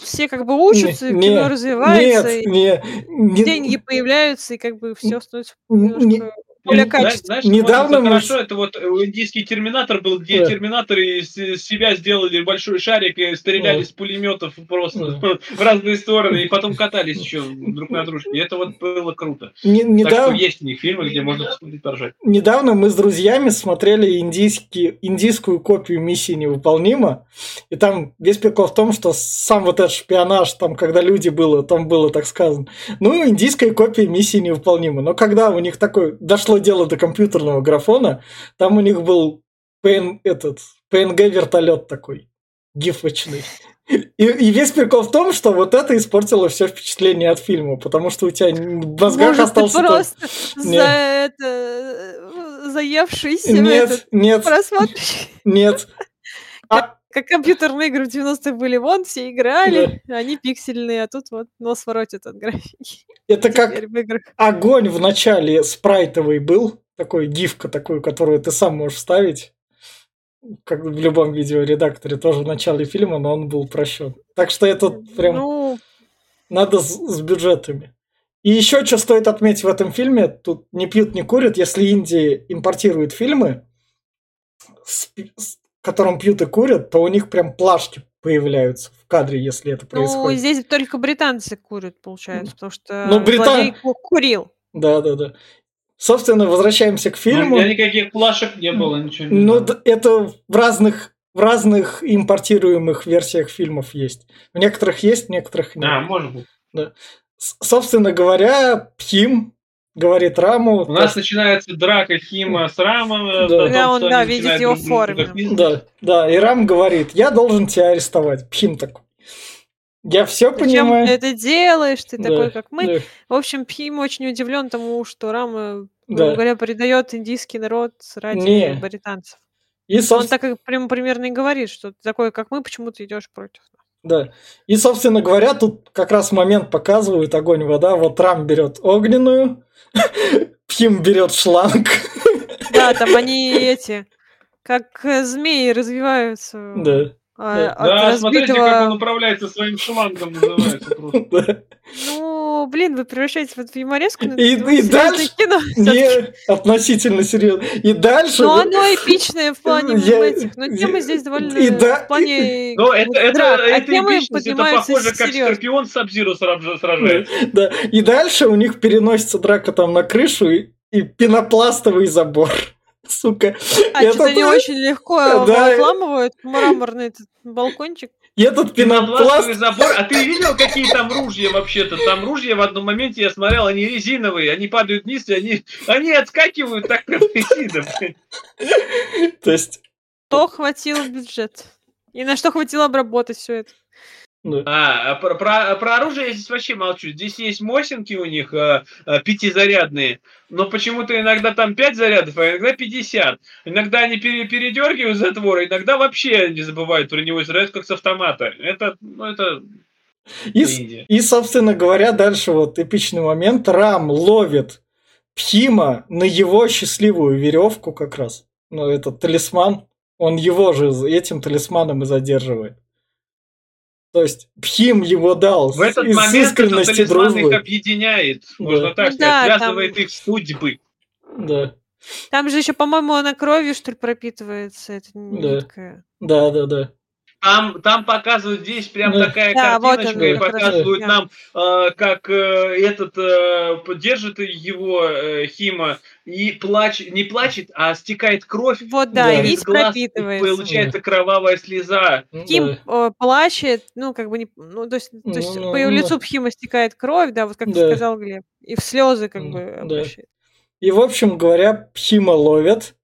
Все как бы учатся, Не, кино развивается, Нет, и не, не- деньги появляются, и как бы все становится не- немножко не- Знаешь, качественно. знаешь, что Недавно смотрится мы хорошо, это вот э, индийский терминатор был, где Да. терминаторы из себя сделали большой шарик и стреляли с пулеметов просто Да. <laughs> в разные стороны, и потом катались еще друг на дружке. И это вот было круто. не- Так что недавно, есть у них фильмы, где можно посмотреть поржать. недавно мы с друзьями смотрели индийский, индийскую копию миссии невыполнима. И там весь прикол в том, что сам вот этот шпионаж, там, когда люди было, там было так сказано. Ну, индийская копия миссии невыполнима. Но когда у них такое дошло дело до компьютерного графона, там у них был PN, этот, PNG вертолет такой, гифочный. И, и весь прикол в том, что вот это испортило все впечатление от фильма, потому что у тебя в мозгах Может, ты остался... только- просто Нет. за это э, заевшийся Нет, этот нет, просмотришь. нет. Как компьютерные игры в 90-х были, вон все играли, они пиксельные, а тут вот нос воротит от графики. <laughs> это как в огонь в начале спрайтовый был, такой гифка такую, которую ты сам можешь вставить, как в любом видеоредакторе, тоже в начале фильма, но он был прощен. Так что это прям Ну, надо с, с бюджетами. И еще что стоит отметить в этом фильме, тут не пьют, не курят, если Индия импортирует фильмы, с, пи- с которым пьют и курят, то у них прям плашки появляются в кадре, если это ну, происходит. здесь только британцы курят, получается, потому что Ну, Брита- злодей ку- курил. Да, да, да. Собственно, возвращаемся к Ну, фильму. У меня никаких плашек не было, ничего не Ну, д- это в разных, в разных импортируемых версиях фильмов есть. В некоторых есть, в некоторых нет. А, может быть. С- Собственно говоря, Пхим говорит Раму... У нас начинается драка Хима с Рамом. э, Да. Да, он, да, видит его форме. Да, да, и Рам говорит, я должен тебя арестовать. Пхим такой. Я все Зачем понимаю. ты это делаешь? Ты Да, такой, как мы. да. В общем, Пхим очень удивлен тому, что Рама, Да. грубо говоря, предает индийский народ ради Не. британцев. И, Он собственно, так и прям примерно и говорит, что ты такой, как мы, почему ты идешь против нас. да. И, собственно говоря, тут как раз момент показывают огонь, вода. Вот Рам берет огненную, Пхим берет шланг. Да, там они эти, как э, змеи развиваются Да, а, от Да, смотрите, как он управляется своим шлангом, называется просто. Ну, блин, вы превращаетесь вот в юмореску, но И- и дальше- кино. <laughs> Не, относительно серьезно. И дальше... Но оно эпичное в плане <laughs> Я- этих, но темы здесь довольно и да- в плане Ну, это, это, а это эпичность, это похоже, как серьезно. Скорпион с Сабзиру сражается. Да, и дальше у них переносится драка там на крышу и, и пенопластовый забор. Сука. А Это что-то они то- очень легко Да. отламывают мраморный этот балкончик. Этот Пенопластовый пенопласт... забор. А ты видел, какие там ружья вообще-то? Там ружья в одном моменте, я смотрел, они резиновые. Они падают вниз, и они, они отскакивают так прям резином. То есть... То хватило бюджет. И на что хватило обработать все это. Ну, А, а про, про- про оружие я здесь вообще молчу. Здесь есть мосинки у них э, э, пятизарядные, но почему-то иногда там 5 зарядов, а иногда 50. Иногда они пере- передергивают затвор, а иногда вообще не забывают про него и стреляют как с автомата. Это, ну, это и, Индия. и, собственно говоря, дальше вот эпичный момент. Рам ловит Пхима на его счастливую веревку как раз. Ну, этот талисман. Он его же этим талисманом и задерживает. То есть Пхим его дал В этот из момент этот талисман их дружбы. объединяет, Да. можно так Ну да, сказать, там- связывает их судьбы. Да, Там же еще, по-моему, она кровью, что ли, пропитывается, эта Да. нитка. да, да, да. Там, там показывают здесь прям Да. такая Да, вот и показывают да. нам, э, как э, этот э, держит его э, Хима и плачет, не плачет, а стекает кровь. Вот, да, Да. и из нить глаз, и пропитывается. Получается кровавая слеза. Ким Да. э, плачет, ну, как бы не... Ну, то есть, то есть Ну, по его ну, лицу Пхима стекает кровь, да, вот как Да. сказал Глеб. И в слезы как М, бы да. обращает. И, в общем говоря, Пхима ловят.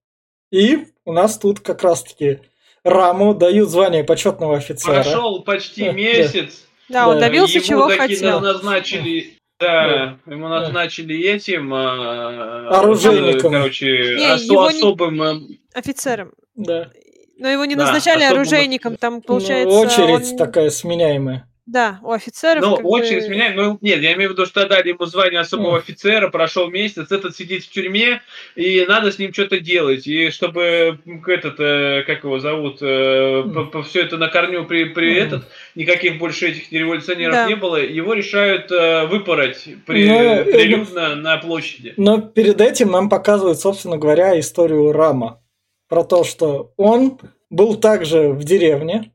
И у нас тут как раз-таки Раму дают звание почетного офицера. Прошел почти <laughs> месяц. Да, он добился, ему чего хотел. назначили. <laughs> Да, ему назначили этим а, Оружейником. Короче, Не, осо- его не- особым э, Офицером. Да. Но его не Да, назначали оружейником, там, Ну, получается... очередь он- такая сменяемая. Да, у офицеров Ну, очередь бы- меня, ну, нет, я имею в виду, что дали ему звание особого Мгм. офицера, прошел месяц, этот сидит в тюрьме, и надо с ним что-то делать. И чтобы этот, э, как его зовут, Мгм. все это на корню при, при Мгм. этот, никаких больше этих революционеров Да. не было, его решают э, выпороть при, Ну, э, прилюдно на площади. Но перед этим нам показывают, собственно говоря, историю Рама. Про то, что он был также в деревне,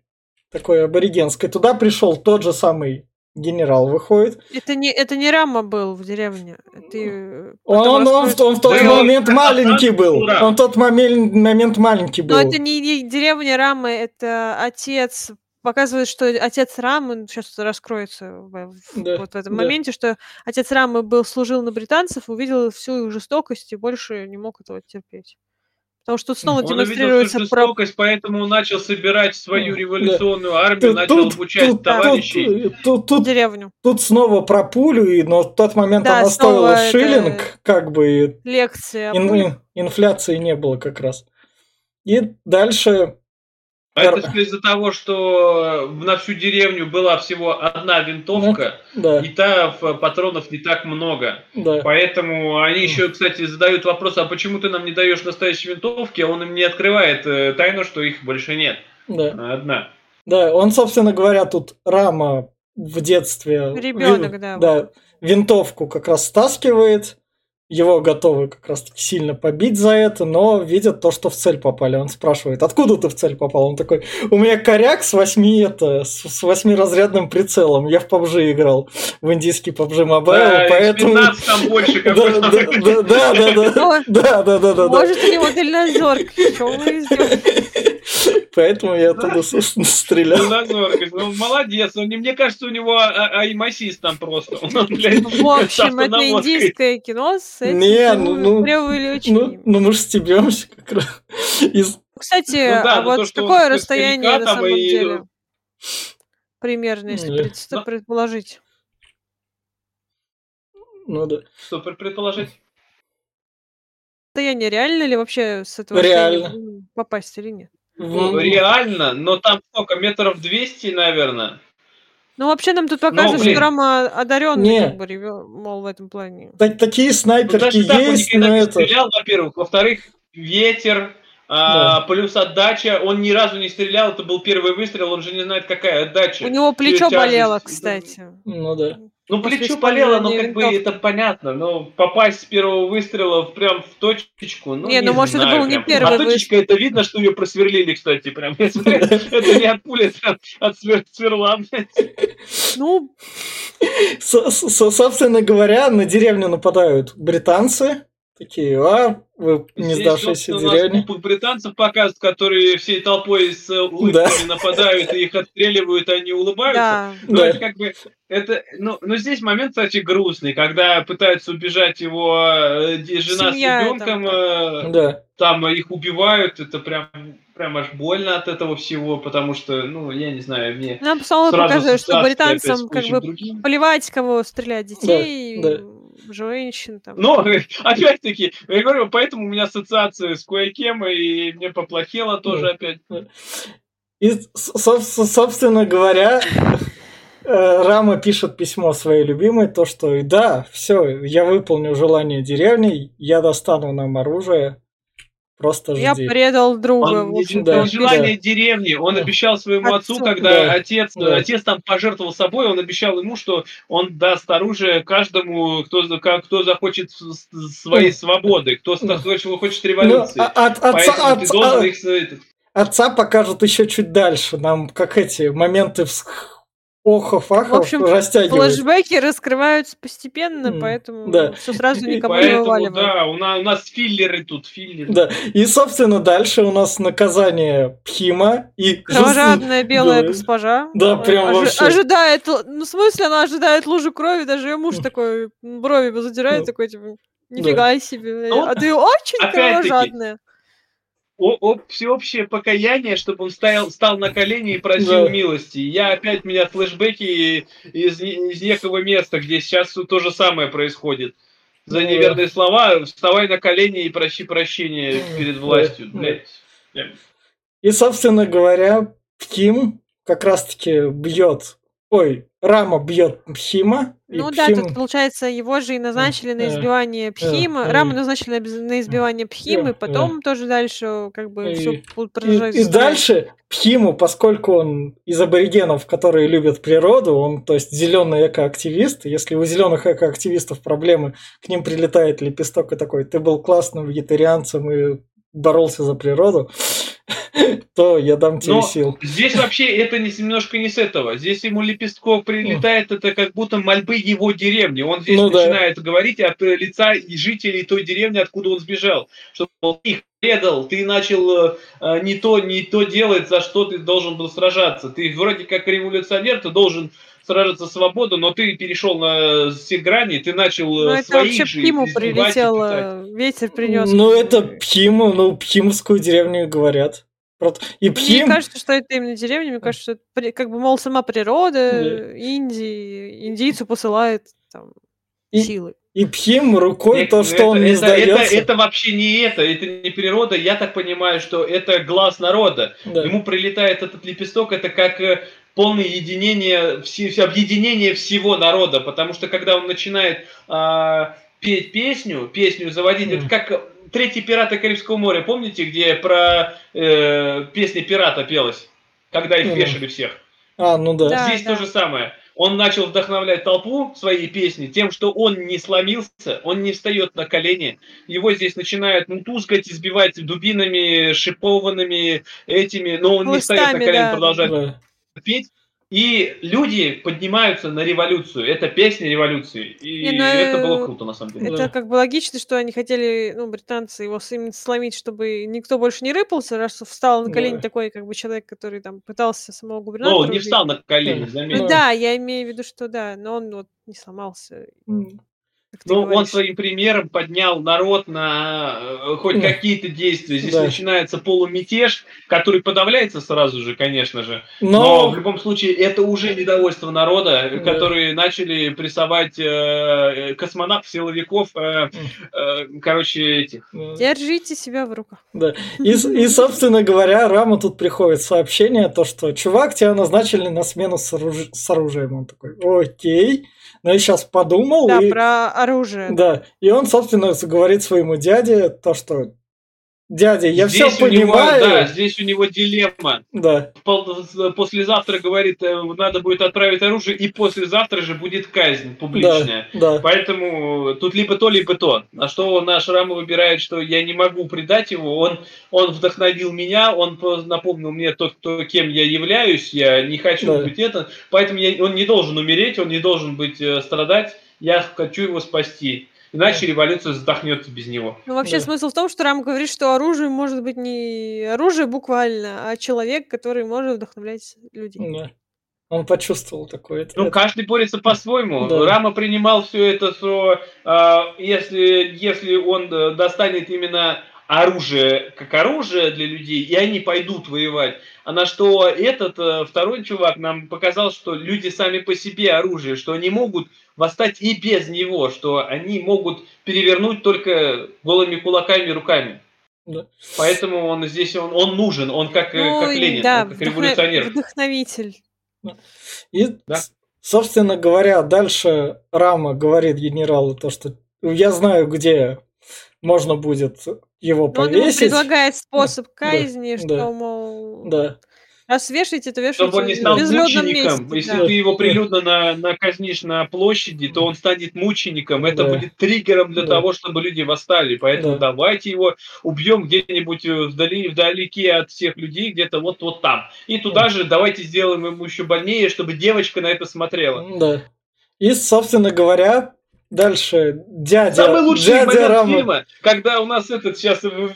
такой аборигенской. Туда пришел тот же самый генерал, выходит. Это не, это не Рама был в деревне. Это, э, Он, он, он, в- он в тот Да, момент он- маленький был. Он в тот момент, момент маленький был. Но это не, не деревня Рамы, это отец. Показывает, что отец Рамы, сейчас раскроется в- в- Да, вот в этом да. моменте, что отец Рамы был, служил на британцев, увидел всю их жестокость и больше не мог этого терпеть. Потому что тут снова Он увидел демонстрируется про... жестокость, поэтому начал собирать свою революционную армию, Тут- начал тут- обучать тут- товарищей. Тут, тут, тут, деревню. тут снова про пулю, и, но в тот момент Да, она стоила шиллинг, как бы Лекция. ин- инфляции не было как раз. И дальше это всё из-за того, что на всю деревню была всего одна винтовка, Да, и та в- патронов не так много. да. Поэтому они еще, кстати, задают вопрос, а почему ты нам не даешь настоящие винтовки, а он им не открывает э, тайну, что их больше нет. Да, а Одна. да, он, собственно говоря, тут Рама в детстве... Ребёнок, вин- да, Да, винтовку как раз стаскивает, его готовы как раз таки сильно побить за это, но видят то, что в цель попали. Он спрашивает, откуда ты в цель попал? Он такой, у меня коряк с восьми, это, с, восьмиразрядным прицелом. Я в PUBG играл, в индийский PUBG Mobile, Да, поэтому... 15 там больше <laughs> Да, какой-то. да, да, да, да, да, да, да. Может, у него дальнозорка. Чё вы? Поэтому я оттуда, стрелял. Дальнозоркость. Ну, молодец. Ну, не- мне кажется, у него а- а- аймасист там просто. В общем, это индийское кино с этим Не, ну, ну, Ну, ну мы же стебемся как раз. Из- Кстати, Ну да, а то, вот он какое расстояние на самом и- деле? Примерно, если Ну, да. предположить. Ну да. Что пр- предположить? расстояние реально ли вообще с этого Реально. попасть или нет? Ну, реально, но там сколько, метров 200, наверное. Ну, вообще нам тут Ну, показывают, блин. что Рама одаренный, Не. как бы, мол, в этом плане. та- Такие Ну, снайперки даже так он есть, но это... стрелял, во-первых. Во-вторых, ветер, а, плюс отдача. Он ни разу не стрелял, это был первый выстрел, он же не знает, какая отдача. У него плечо болело, кстати. Ну да. Ну, После плечо болело, но использования как бы это понятно. Но попасть с первого выстрела в- прям в точечку, ну Не, ну, может, это знаю был не прям. первый А точечка, это видно, что ее просверлили, кстати, прям. <laughs> Это не от пули, это от- от свер- сверла. Ну, Собственно говоря, на деревню нападают британцы. Такие, а, вы не Здесь, сдавшиеся у деревни. глупых британцев показывают, которые всей толпой с э, улыбками нападают и их отстреливают, и они улыбаются. да. Ну, Да. это как бы, это, ну, но здесь момент, кстати, грустный, когда пытаются убежать его э, жена Семья с ребенком, там, э, Да. там их убивают, это прям, прям аж больно от этого всего, потому что, ну, я не знаю, мне Нам сразу показывают, что британцам как бы другим. плевать, кого стрелять, детей, да. Женщин. Там. Но, <laughs> опять-таки, я говорю, поэтому у меня ассоциация с кое-кем, и мне поплохело тоже опять. И, собственно говоря, э, Рама пишет письмо своей любимой, то, что да, все, я выполню желание деревни, я достану нам оружие, просто Я жди. предал друга, Он в общем-то. да, желание деревни, он Да. обещал своему отцу, Отцу. когда Да. отец, Да. отец там пожертвовал собой, он обещал ему, что он даст оружие каждому, кто, кто захочет своей Ну. свободы, кто с- Ну. хочет, Ну, революции. а- от, отца, Поэтому ты должен их... отца покажут еще чуть дальше. Нам как эти моменты вс- охов, ахов В общем. Флэшбэки раскрываются постепенно, М, поэтому да. все сразу никому не Поэтому, вываливают. да, у нас, у нас филлеры тут, филлеры. Да. И, собственно, дальше у нас наказание Пхима и... Кровожадная белая Да. госпожа Да, прям ожи- вообще. ожидает, ну в смысле она ожидает лужу крови, даже ее муж такой брови задирает, Ну. такой типа, нифига себе, Ну, а ты очень кровожадная. О- о- всеобщее покаяние, чтобы он стоял, стал на колени и просил Да. милости. Я опять меня флешбеки из, из некого места, где сейчас то же самое происходит. За Да. неверные слова вставай на колени и проси прощения перед властью. Блядь. И, собственно говоря, Пхим как раз-таки бьет... Ой, Рама бьет Пхима. и Ну да, Пхим- тут получается его же и назначили на э, избивание Пхима, э, Раму э. назначили на избивание Пхимы, э, потом тоже дальше как бы И- все И, продолжается. и стоять. дальше Пхиму, поскольку он из аборигенов, которые любят природу, он, то есть, зеленый экоактивист. Если у зеленых экоактивистов проблемы, к ним прилетает лепесток и такой, ты был классным вегетарианцем и боролся за природу, <laughs> то я дам тебе Но сил. здесь вообще это не, немножко не с этого. Здесь ему Лепестков прилетает, это как будто мольбы его деревни. Он здесь Ну да. начинает говорить от э, лица и жителей той деревни, откуда он сбежал. Что ты их предал, ты начал э, э, не то, не то делать, за что ты должен был сражаться. Ты вроде как революционер, ты должен сражаться за свободу, но ты перешел на все грани, ты начал Ну это вообще же Пхиму избивать и прилетел, пытать. э, ветер принес. Ну, это Пхиму, ну, Пхимовскую деревню говорят. И Мне Пхим... не кажется, что это именно деревня, мне кажется, что это как бы, мол, сама природа Индии, индийцу посылает там И- силы. И Пхим рукой Нет, то, ну что он это, не это, сдается. это, это вообще не это, это не природа. Я так понимаю, что это глаз народа. Да. Ему прилетает этот лепесток, это как э, полное единение, все- все- объединение всего народа, потому что когда он начинает а, петь песню, песню заводить, это как третий пираты Карибского моря, помните, где про э, песня пирата пелась, когда их вешали всех? А, ну да. Да. Здесь то же самое. Он начал вдохновлять толпу своей песни тем, что он не сломился, он не встает на колени. Его здесь начинают мутузгать, избивать дубинами, шипованными этими, но он не встает на Хлыстами, колени, да. продолжает Да. петь. И люди поднимаются на революцию. Это песня революции. И Не, ну, это э, было круто, на самом деле. Да. Это как бы логично, что они хотели, ну, британцы его сломить, чтобы никто больше не рыпался, раз встал на колени Да. такой, как бы человек, который там пытался самого Но губернатора он не убить. встал на колени, Да. заметь. Ну Да. да, я имею в виду, что да, но он вот не сломался. М. Ну, он своим примером поднял народ на э, хоть Да. какие-то действия. Здесь Да. начинается полумятеж, который подавляется сразу же, конечно же. Но, в Но, любом случае это уже недовольство народа, Да. которые начали прессовать э, космонавтов, силовиков, э, э, короче, этих. э, Держите себя в руках. Да. И, и, собственно говоря, Рама тут приходит сообщение, то, что чувак, тебя назначили на смену с, оруж- с оружием. Он такой, окей. Но я сейчас подумал. Да, и, про оружие. да. И он, собственно, говорит своему дяде то, что дядя, я все Здесь него, понимаю. да, здесь у него дилемма. Да, Пол- Послезавтра, говорит, э, надо будет отправить оружие, и послезавтра же будет казнь публичная. да, да. Поэтому тут либо то, либо то. На что наш Рама выбирает, что я не могу предать его. Он, он вдохновил меня, он по- напомнил мне тот, кто, кем я являюсь. Я не хочу Да. быть это. Поэтому я- он не должен умереть, он не должен быть э, страдать. Я хочу его спасти. Иначе революция задохнется без него. Ну, вообще, Да. смысл в том, что Рам говорит, что оружие может быть не оружие буквально, а человек, который может вдохновлять людей. да. Он почувствовал такое. Ну, каждый борется по-своему. Да. Рама принимал все это, что а, если, если он э, достанет именно оружие как оружие для людей, и они пойдут воевать. А на что этот э, второй чувак нам показал, что люди сами по себе оружие, что они могут восстать и без него, что они могут перевернуть только голыми кулаками и руками. Да. Поэтому он здесь он, он нужен, он как, Ну, как Ленин, да, он как вдохно- революционер. вдохновитель. И, Да. собственно говоря, дальше Рама говорит генералу то, что я знаю, где можно будет его Но он ему повесить. предлагает способ да, казни, что, да. мол, Да, раз вешаете, то Чтобы он не стал мучеником. месте. Если да. ты его прилюдно на, наказнишь на площади, то он станет мучеником. Это Да. будет триггером для Да. того, чтобы люди восстали. Поэтому Да. давайте его убьем где-нибудь э, вдали, вдалеке от всех людей, где-то вот, вот там. И туда же давайте сделаем ему еще больнее, чтобы девочка на это смотрела. да. И, собственно говоря, дальше дядя, Самый лучший дядя момент Рама... фильма, когда у нас этот сейчас э,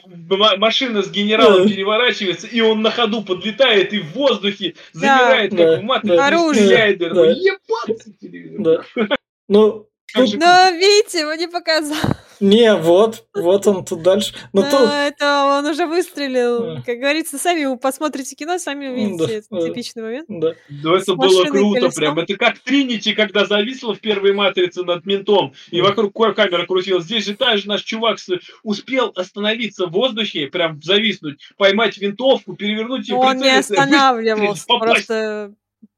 машина с генералом Да. переворачивается, и он на ходу подлетает и в воздухе Да. замирает, как Да, в матрице, да. Оружие. стреляет. Такой, Да. «Ебаться телевизор». Да. Ну, Же Но видите, его не показал. не, вот, вот он тут дальше. Ну, Но тут... это он уже выстрелил. Да. Как говорится, сами посмотрите кино, сами увидите Да, этот да. типичный момент. Да. Да это было круто колесом. прям. Это как Тринити, когда зависла в первой матрице над ментом, и вокруг ка- камера крутилась. Здесь же та же наш чувак успел остановиться в воздухе, прям зависнуть, поймать винтовку, перевернуть ее, Но он не останавливался, просто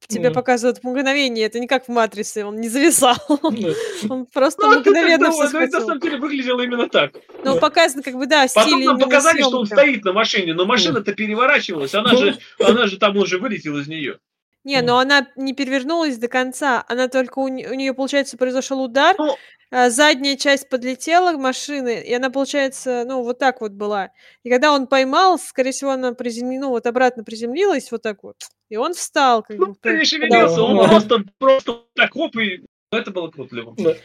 тебе Да. показывают мгновение. Это не как в «Матрице», он не зависал. Он просто Ну, это, мгновенно все это на самом деле выглядело именно так. Ну, показано, как бы, да, Потом стиль нам именно показали, что он стоит на машине, но машина-то переворачивалась, она же, она же там уже вылетела из нее. Не, но она не перевернулась до конца. Она только у, нее, получается, произошел удар. Ну. а задняя часть подлетела к машины, и она, получается, ну, вот так вот была. И когда он поймал, скорее всего, она приземлилась, ну, вот обратно приземлилась вот так вот. И он встал, как бы. Ну, ты не шевелился, он просто, просто так хоп, и это было круто. любом Да. Ну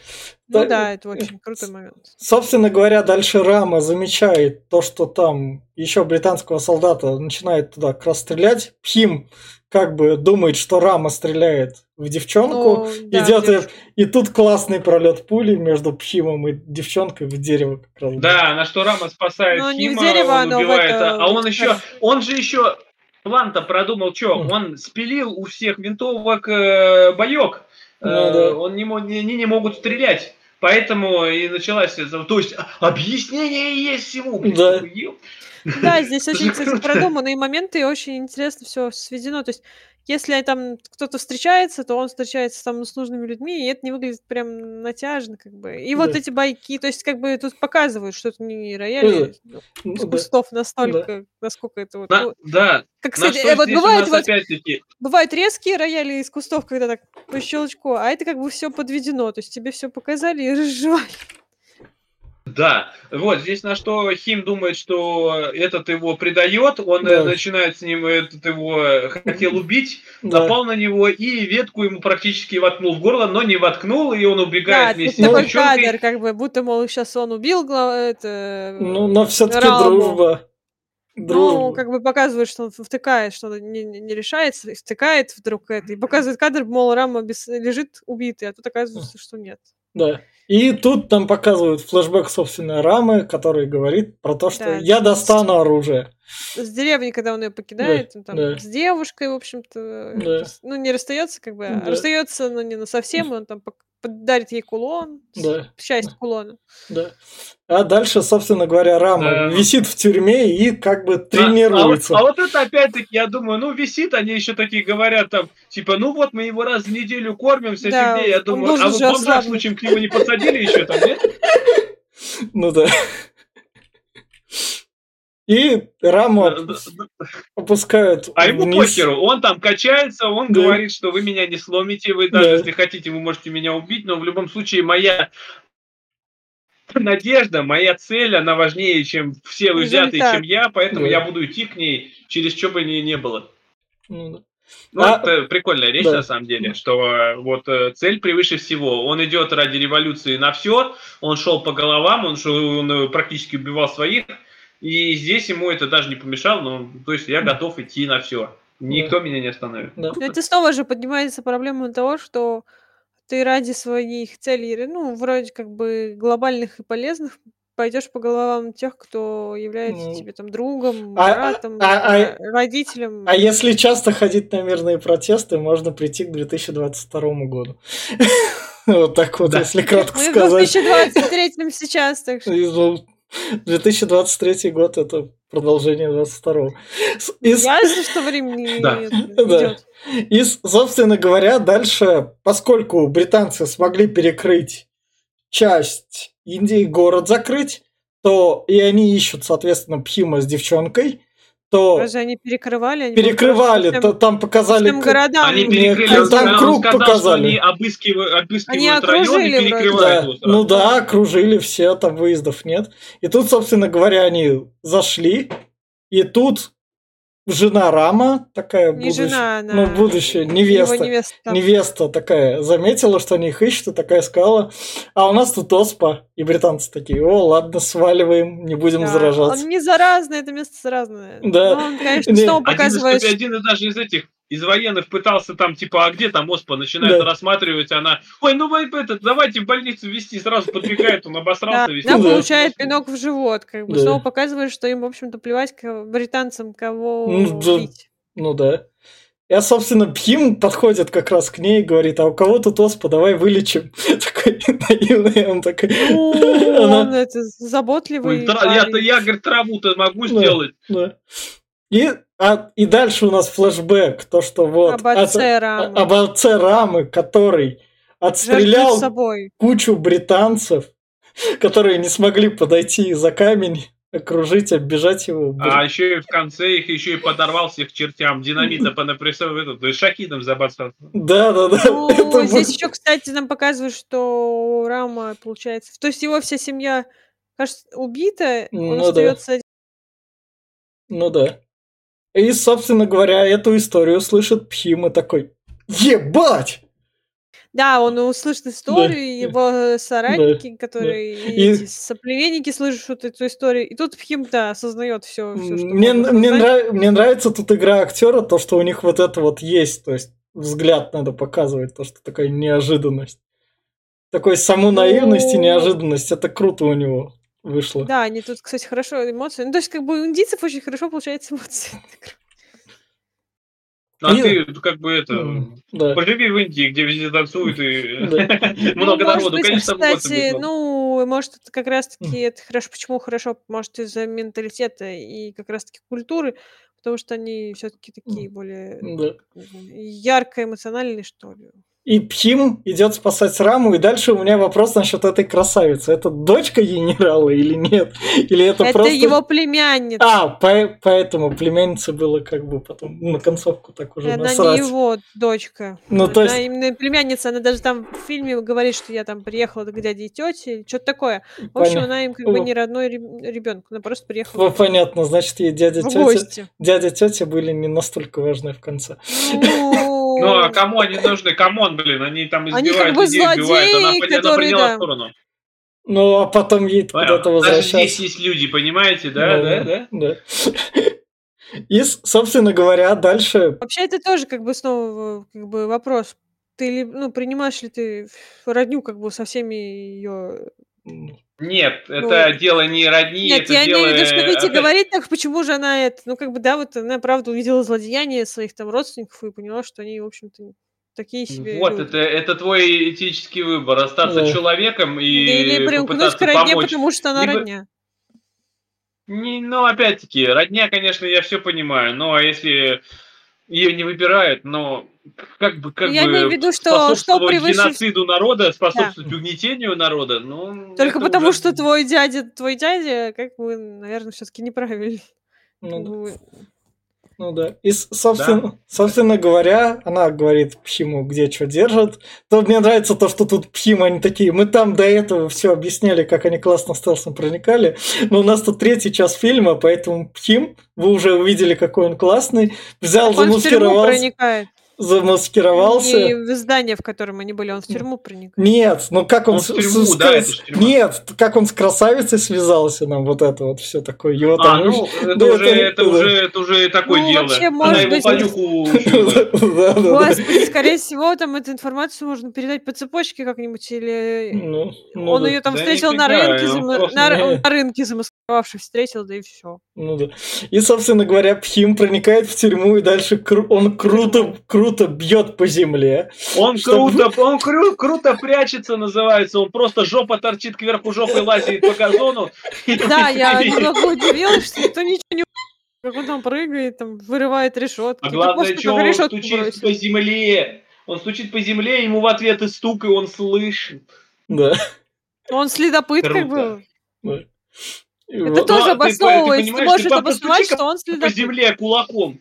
Да, да, это очень крутой момент. Собственно говоря, дальше Рама замечает то, что там еще британского солдата начинает туда как раз стрелять. Пхим как бы думает, что Рама стреляет в девчонку. Ну, да, идет девушка. и, и тут классный пролет пули между Пхимом и девчонкой в дерево как раз. Да, на что Рама спасает Ну, не в Хима, дерево, он оно в убивает, это, а он в еще, он же еще план-то продумал, что Мгм. он спилил у всех винтовок э, боек, Ну да. он не, не- не могут стрелять. Поэтому и началась, эта- то есть а, объяснение есть всему. Да. Да, здесь Это <laughs> очень, кстати, продуманные моменты, и очень интересно все сведено. То есть, если там кто-то встречается, то он встречается там с нужными людьми, и это не выглядит прям натяжно, как бы. И вот Да. эти бойки, то есть, как бы тут показывают, что это не рояль Ну из да. кустов настолько, насколько это вот. На- ну, да, как, на кстати, что э, вот бывает вот бывают резкие рояли из кустов, когда так по щелчку, а это как бы все подведено, то есть тебе все показали и <laughs> разжевали. Да, вот здесь на что Хим думает, что этот его предает, он э, Да. начинает с ним этот его э, хотел убить, Да. напал на него и ветку ему практически воткнул в горло, но не воткнул, и он Да, убегает тут вместе с такой девчонкой. кадр, как бы, будто, мол, сейчас он убил это, Ну, но все-таки дружба. Дружба. Ну, как бы показывает, что он втыкает, что он не, не- не решается, и втыкает вдруг это, и показывает кадр, мол, Рама без- лежит убитый, а тут оказывается, что нет. Да. И тут нам показывают флешбэк собственной рамы, который говорит про то, что Да, я с- достану оружие. С деревни, когда он ее покидает, Да, он там да. с девушкой, в общем-то, Да. ну, не расстается, как бы, а Да. расстается, но не на совсем, он там дарит ей кулон, Да. часть кулона. Да. А дальше, собственно говоря, рама Да. висит в тюрьме и как бы А- А, вот, тренируется. а вот это опять-таки, я думаю, ну висит, они еще такие говорят там, типа, ну вот мы его раз в неделю кормим, вся Да. Я думаю, а вот же бомжа случаем к нему не посадили еще там, нет? <laughs> Ну да. И раму опускают А ему похеру, он там качается, он Да. говорит, что вы меня не сломите, вы даже Да. если хотите, вы можете меня убить, но в любом случае моя надежда, моя цель, она важнее, чем все вы взятые, чем я, поэтому Да. я буду идти к ней, через что бы ни не было. Ну да. Ну, А- это прикольная речь, да. на самом деле, что э, вот э, цель превыше всего. Он идет ради революции на все, он шел по головам, он, шел- он э, практически убивал своих, и здесь ему это даже не помешало, ну, то есть я готов идти на все. Никто меня не остановит. Да. Но это снова же поднимается проблема того, что ты ради своих целей, ну, вроде как бы глобальных и полезных, пойдешь по головам тех, кто является Ну, тебе там другом, а- братом, а- а- ро- родителем. А если часто ходить на мирные протесты, можно прийти к 2022 году. <laughs> Вот так вот, Да. если кратко Мы в сказать. 2023 сейчас, так что... И, ну, 2023 год это продолжение 22 И, с- Ясно, что времени Да. <laughs> Да. и, собственно говоря, дальше, поскольку британцы смогли перекрыть часть Индии, город закрыть, то и они ищут, соответственно, Пхима с девчонкой, то Разве они перекрывали? Они, перекрывали, всем- то там показали... всем городам. Они перекрыли, он, там он круг сказал, показали. что они обыскивают, обыскивают Они район и окружили перекрывают Да, его ну да, окружили все, там выездов нет. И тут, собственно говоря, они зашли, и тут жена Рама, такая Не будущая, жена, она... ну, будущая его невеста, невеста. невеста такая, заметила, что они их ищут, и такая сказала, а у нас тут оспа. И британцы такие, о, ладно, сваливаем, не будем Да, заражаться. Он не заразный, это место заразное. Да. Но он, конечно, Не. снова Один, показывает, один из даже из этих из военных пытался там, типа, а где там оспа? Начинает Да. рассматривать, она, ой, ну вы этот, давайте в больницу вести, сразу подбегает, он да, обосрался весь. она Да. получает пинок в живот. Как бы Да. снова показывает, что им, в общем-то, плевать к британцам, кого Ну, да. Ну да. Я, собственно, Пхим подходит как раз к ней и говорит, а у кого тут оспа, давай вылечим. <laughs> Такой наивный, он такой... <laughs> Она- он это заботливый я, говорит, траву-то могу Да. сделать. И, а, и дальше у нас флешбэк, то, что вот... Об отце Рамы. об отце Рамы, который отстрелял собой. кучу британцев, которые не смогли подойти за камень, окружить, оббежать его. А еще и в конце их еще и подорвал всех к чертям. Динамита <laughs> понапрессовал этот, то есть шахидом забацал. Да, да, да. Ну, <laughs> Это здесь еще, кстати, нам показывают, что Рама, получается... То есть его вся семья, кажется, убита, он Ну да. остается один. Ну да. И, собственно говоря, эту историю слышит Пхим и такой, ебать! Да, он услышит историю, и его соратники, которые и И- соплеменники слышат эту историю. И тут Пхим, да, осознает все, что Мне, мне, нрав- мне нравится тут игра актера, то, что у них вот это вот есть, то есть взгляд надо показывать, то, что такая неожиданность. Такой саму наивность и Ну. неожиданность, это круто у него вышло. Да, они тут, кстати, хорошо эмоции. Ну, то есть, как бы у индийцев очень хорошо получается эмоции. <laughs> А И- ты как бы это... Да. Поживи в Индии, где везде танцуют и <laughs> Да. <laughs> много ну, народу, быть, конечно, эмоций кстати, ну, может, это как раз-таки, это хорошо, почему хорошо, может, из-за менталитета и как раз-таки культуры, потому что они все-таки такие более Да. ярко эмоциональные, что ли. И Пхим идет спасать Раму, и дальше у меня вопрос насчет этой красавицы. Это дочка генерала или нет? Или это, Это просто... его племянница. А, по- поэтому племяннице было как бы потом на концовку так уже Она насрать. не его дочка. Ну, то Она есть- именно племянница. Она даже там в фильме говорит, что я там приехала к дяде и тете, что-то такое. В общем, Поня- она им как бы не родной ребенок. Она просто приехала Ну, понятно, значит, ей дядя, тетя, дядя, тетя были не настолько важны в конце. Ну, а кому они нужны? Come on, блин, они там Они избивают как бы людей, убивают. Она, злодеи, поня- она которые, приняла да. сторону. Ну, а потом ей Понял? куда-то Даже возвращаться. здесь есть люди, понимаете, да, Ну, да, да? да. <laughs> И, собственно говоря, дальше... Вообще, это тоже как бы снова как бы вопрос. Ты ну, принимаешь ли ты родню как бы со всеми ее... Нет, ну, это дело не родни, Нет, это я дело... имею в виду, что выйти говорить так, почему же она это... Ну, как бы, да, вот она, правда, увидела злодеяние своих там родственников и поняла, что они, в общем-то, такие себе Вот, люди. это, это твой этический выбор, остаться да. человеком и Или примкнуть к родне, помочь. потому что она Либо... родня. Не, ну, опять-таки, родня, конечно, я все понимаю, но если ее не выбирают, но как бы, как я бы имею в виду, что, что превыше... геноциду народа, способствовать да. угнетению народа, ну... Только потому, уже... что твой дядя, твой дядя, как бы, наверное, все-таки неправильный. Ну, да. Ну да. И, собственно, да. собственно говоря, она говорит Пхиму, где что держат. То мне нравится то, что тут Пхим, они такие, мы там до этого все объясняли, как они классно стелсом проникали, но у нас тут третий час фильма, поэтому Пхим, вы уже увидели, какой он классный, взял, так замаскировался. Замаскировался. Не в здание, в котором они были, он в тюрьму проник. Нет, ну как он, он с, тюрьму, с, да, с, нет, как он с красавицей связался нам вот это вот все такое. Его а, там, ну, это, да, уже, это, это, уже, это уже такое ну, дело. Вообще, Она может его быть, понюху <laughs> Господи, скорее всего, там эту информацию можно передать по цепочке как-нибудь, или ну, ну, он ее там встретил на рынке, <laughs> на... рынке замаскировавшись, встретил, да и все. Ну да. И, собственно говоря, Пхим проникает в тюрьму и дальше он круто, круто бьет по земле. Он Чтобы- круто, он кру- круто прячется, называется. Он просто жопа торчит кверху жопой лазит по газону. Да, я немного удивилась, что никто ничего не как он там прыгает, там вырывает решетки. А Да главное, просто что как он решетку стучит бросил. по земле. Он стучит по земле, ему в ответ и стук, и он слышит. Да. Он следопыт, как Круто. бы. И Это вот. тоже Ну, а ты- ты обосновывается. Ты можешь ты это просто обосновать, что он По следопыт. земле кулаком.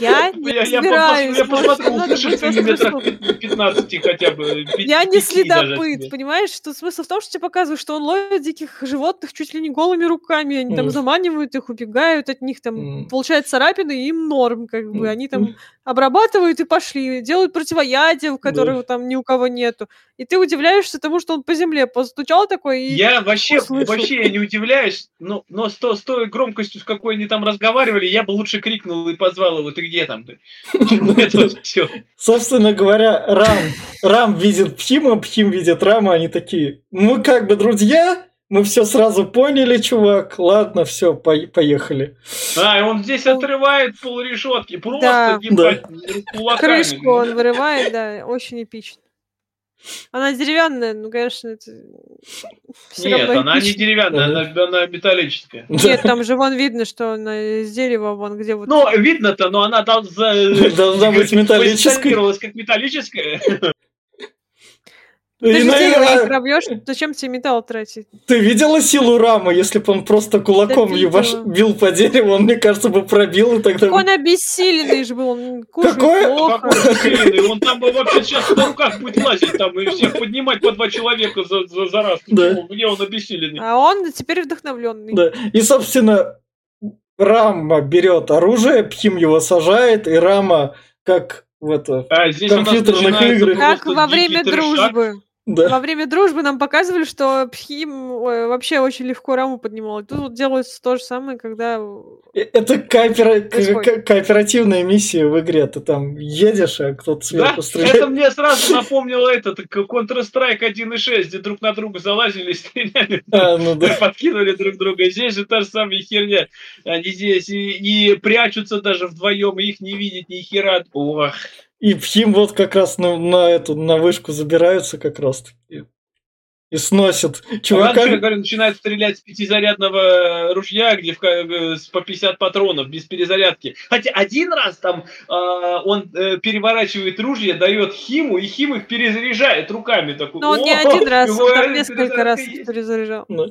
Я не Я, разбираюсь. я посмотрю, услышишь ты метрах остросоп- 15 хотя бы. пяти- Я не следопыт, понимаешь? Что смысл в том, что тебе показывают, что он ловит диких животных чуть ли не голыми руками. Они там Мгм. заманивают их, убегают от них, там Мгм. получают царапины, и им норм, как бы. Мгм. Они там обрабатывают и пошли, делают противоядие, которого там ни у кого нету. И ты удивляешься тому, что он по земле постучал такой и... Я вообще, услышал. вообще я не удивляюсь, но, но с, то- с той громкостью, с какой они там разговаривали, я бы лучше крикнул и позвал его, ты где там? ты?» Это вот все. Собственно говоря, Рам, Рам видит Пхима, Пхим видит Рама, они такие, мы как бы друзья, мы все сразу поняли, чувак, ладно, все, поехали. А, и он здесь отрывает пол решетки, просто Да. ебать, кулаками. Крышку он вырывает, да, очень эпично. Она деревянная, ну, конечно, это всё Нет, равно она не деревянная, она, она металлическая. Нет, там же вон видно, что она из дерева, вон где вот... Ну, видно-то, но она должна, Должна быть металлической. как металлическая. Ты И, же дерево не наверное, пробьешь, зачем тебе металл тратить? ты видела силу Рама? Если бы он просто кулаком Да ебаш- бил по дереву, он, мне кажется, бы пробил, и тогда... Так он обессиленный же был, он кушает Какое? плохо. Какой он там бы вообще сейчас на руках будет лазить там и всех поднимать по два человека за, за, за раз. Да. Где он обессиленный? А он теперь вдохновленный. Да. И, собственно, Рама берет оружие, Пхим его сажает, и Рама, как в это... А здесь компьютерных играх. Как во время трешак. дружбы. Да. Во время дружбы нам показывали, что Пхим вообще очень легко раму поднимал. Тут вот делается то же самое, когда... Э, Это коопера- ко- кооперативная миссия в игре. Ты там едешь, а кто-то Да, сверху это стреляет. мне сразу напомнило этот Counter-Strike 1.6, где друг на друга залазили, стреляли, А, ну да. <laughs> подкинули друг друга. Здесь же та же самая херня. Они здесь и, и прячутся даже вдвоем, и их не видеть ни хера. Ох. И Пхим вот как раз на, на эту, на вышку забираются как раз таки. И сносят Чувака... я говорю, начинает стрелять с пятизарядного ружья, где в э, по 50 патронов, без перезарядки. Хотя один раз там а, он э, переворачивает ружье, дает Химу, и Хим их перезаряжает руками. Такой, Но он не «О, один раз, он там несколько раз перезарядка есть». перезаряжал. Да.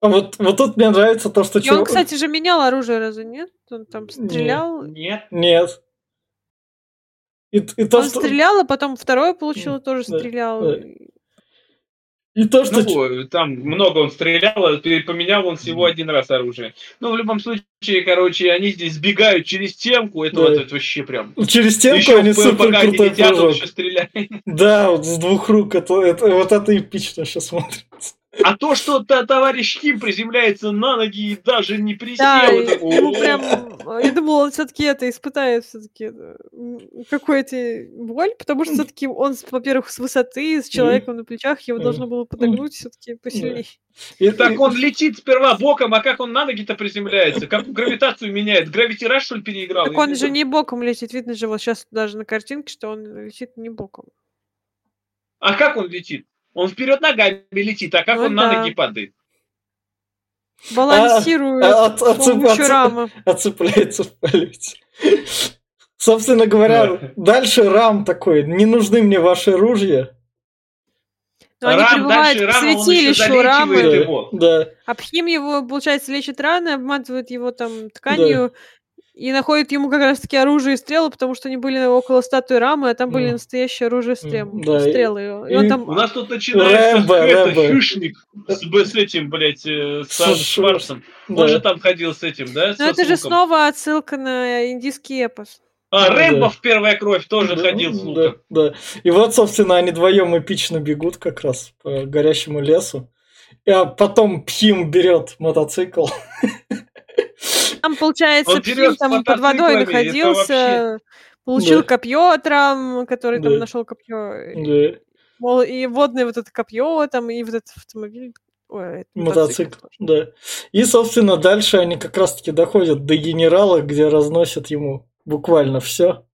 А вот, вот тут мне нравится то, что И он, чувак... кстати же, менял оружие, разве нет? Он там стрелял. Нет. Нет. И, и то, Он что... стрелял, а потом второе получил, тоже Да, стрелял. да. И то, что... Ну, там много он стрелял, а поменял он всего один раз оружие. Ну, в любом случае, короче, они здесь сбегают через темку, это Да. вот это вообще прям... Через стенку Еще они супер крутой летят, он прыжок. еще стреляет. Да, вот с двух рук. Это, это- вот это эпично сейчас смотрится. А то, что та, товарищ Ким приземляется на ноги и даже не присел, Да, это- ему прям... Я думала, он все-таки это испытает все-таки какую-то боль, потому что все-таки он, во-первых, с высоты, с человеком на плечах, его должно было подогнуть все-таки посильнее. И- Так он летит сперва боком, а как он на ноги-то приземляется? Как гравитацию меняет? Гравити Rush, что ли, переиграл? Так он же не боком летит, видно же вот сейчас даже на картинке, что он летит не боком. А как он летит? Он вперед ногами летит, а как Ну он на да. ноги падает? Балансирует а от- с отцеп- помощью отцеп- рамы. Отцепляется в полете. Собственно говоря, Да. дальше рам такой. Не нужны мне ваши ружья. Но они Рам, прибывают дальше к рама, святилищу рамы. его. Да, его. да. Абхим его, получается, лечит раны, обматывает его там тканью и находит ему как раз-таки оружие и стрелы, потому что они были около статуи рамы, а там были Мгм. настоящие оружие стрел, Мгм, да, стрелы. И, и он там... У нас тут начинается Рэмбо, Рэмбо. с, с этим, блядь, э, со С- Шварцем. да. Он же там ходил с этим, да? Ну со это же снова отсылка на индийский эпос. А, Да. Рэмбо в первая кровь тоже Да, ходил с да, луком. Да, И вот, собственно, они вдвоем эпично бегут как раз по горящему лесу. А потом Пхим берет мотоцикл. <laughs> Там, получается, с там под водой находился, получил копье от рам, который там нашел копье. Мол, и водное вот это копье там, и вот этот автомобиль. Ой, это мотоцикл. Да. И, собственно, дальше они как раз-таки доходят до генерала, где разносят ему буквально все.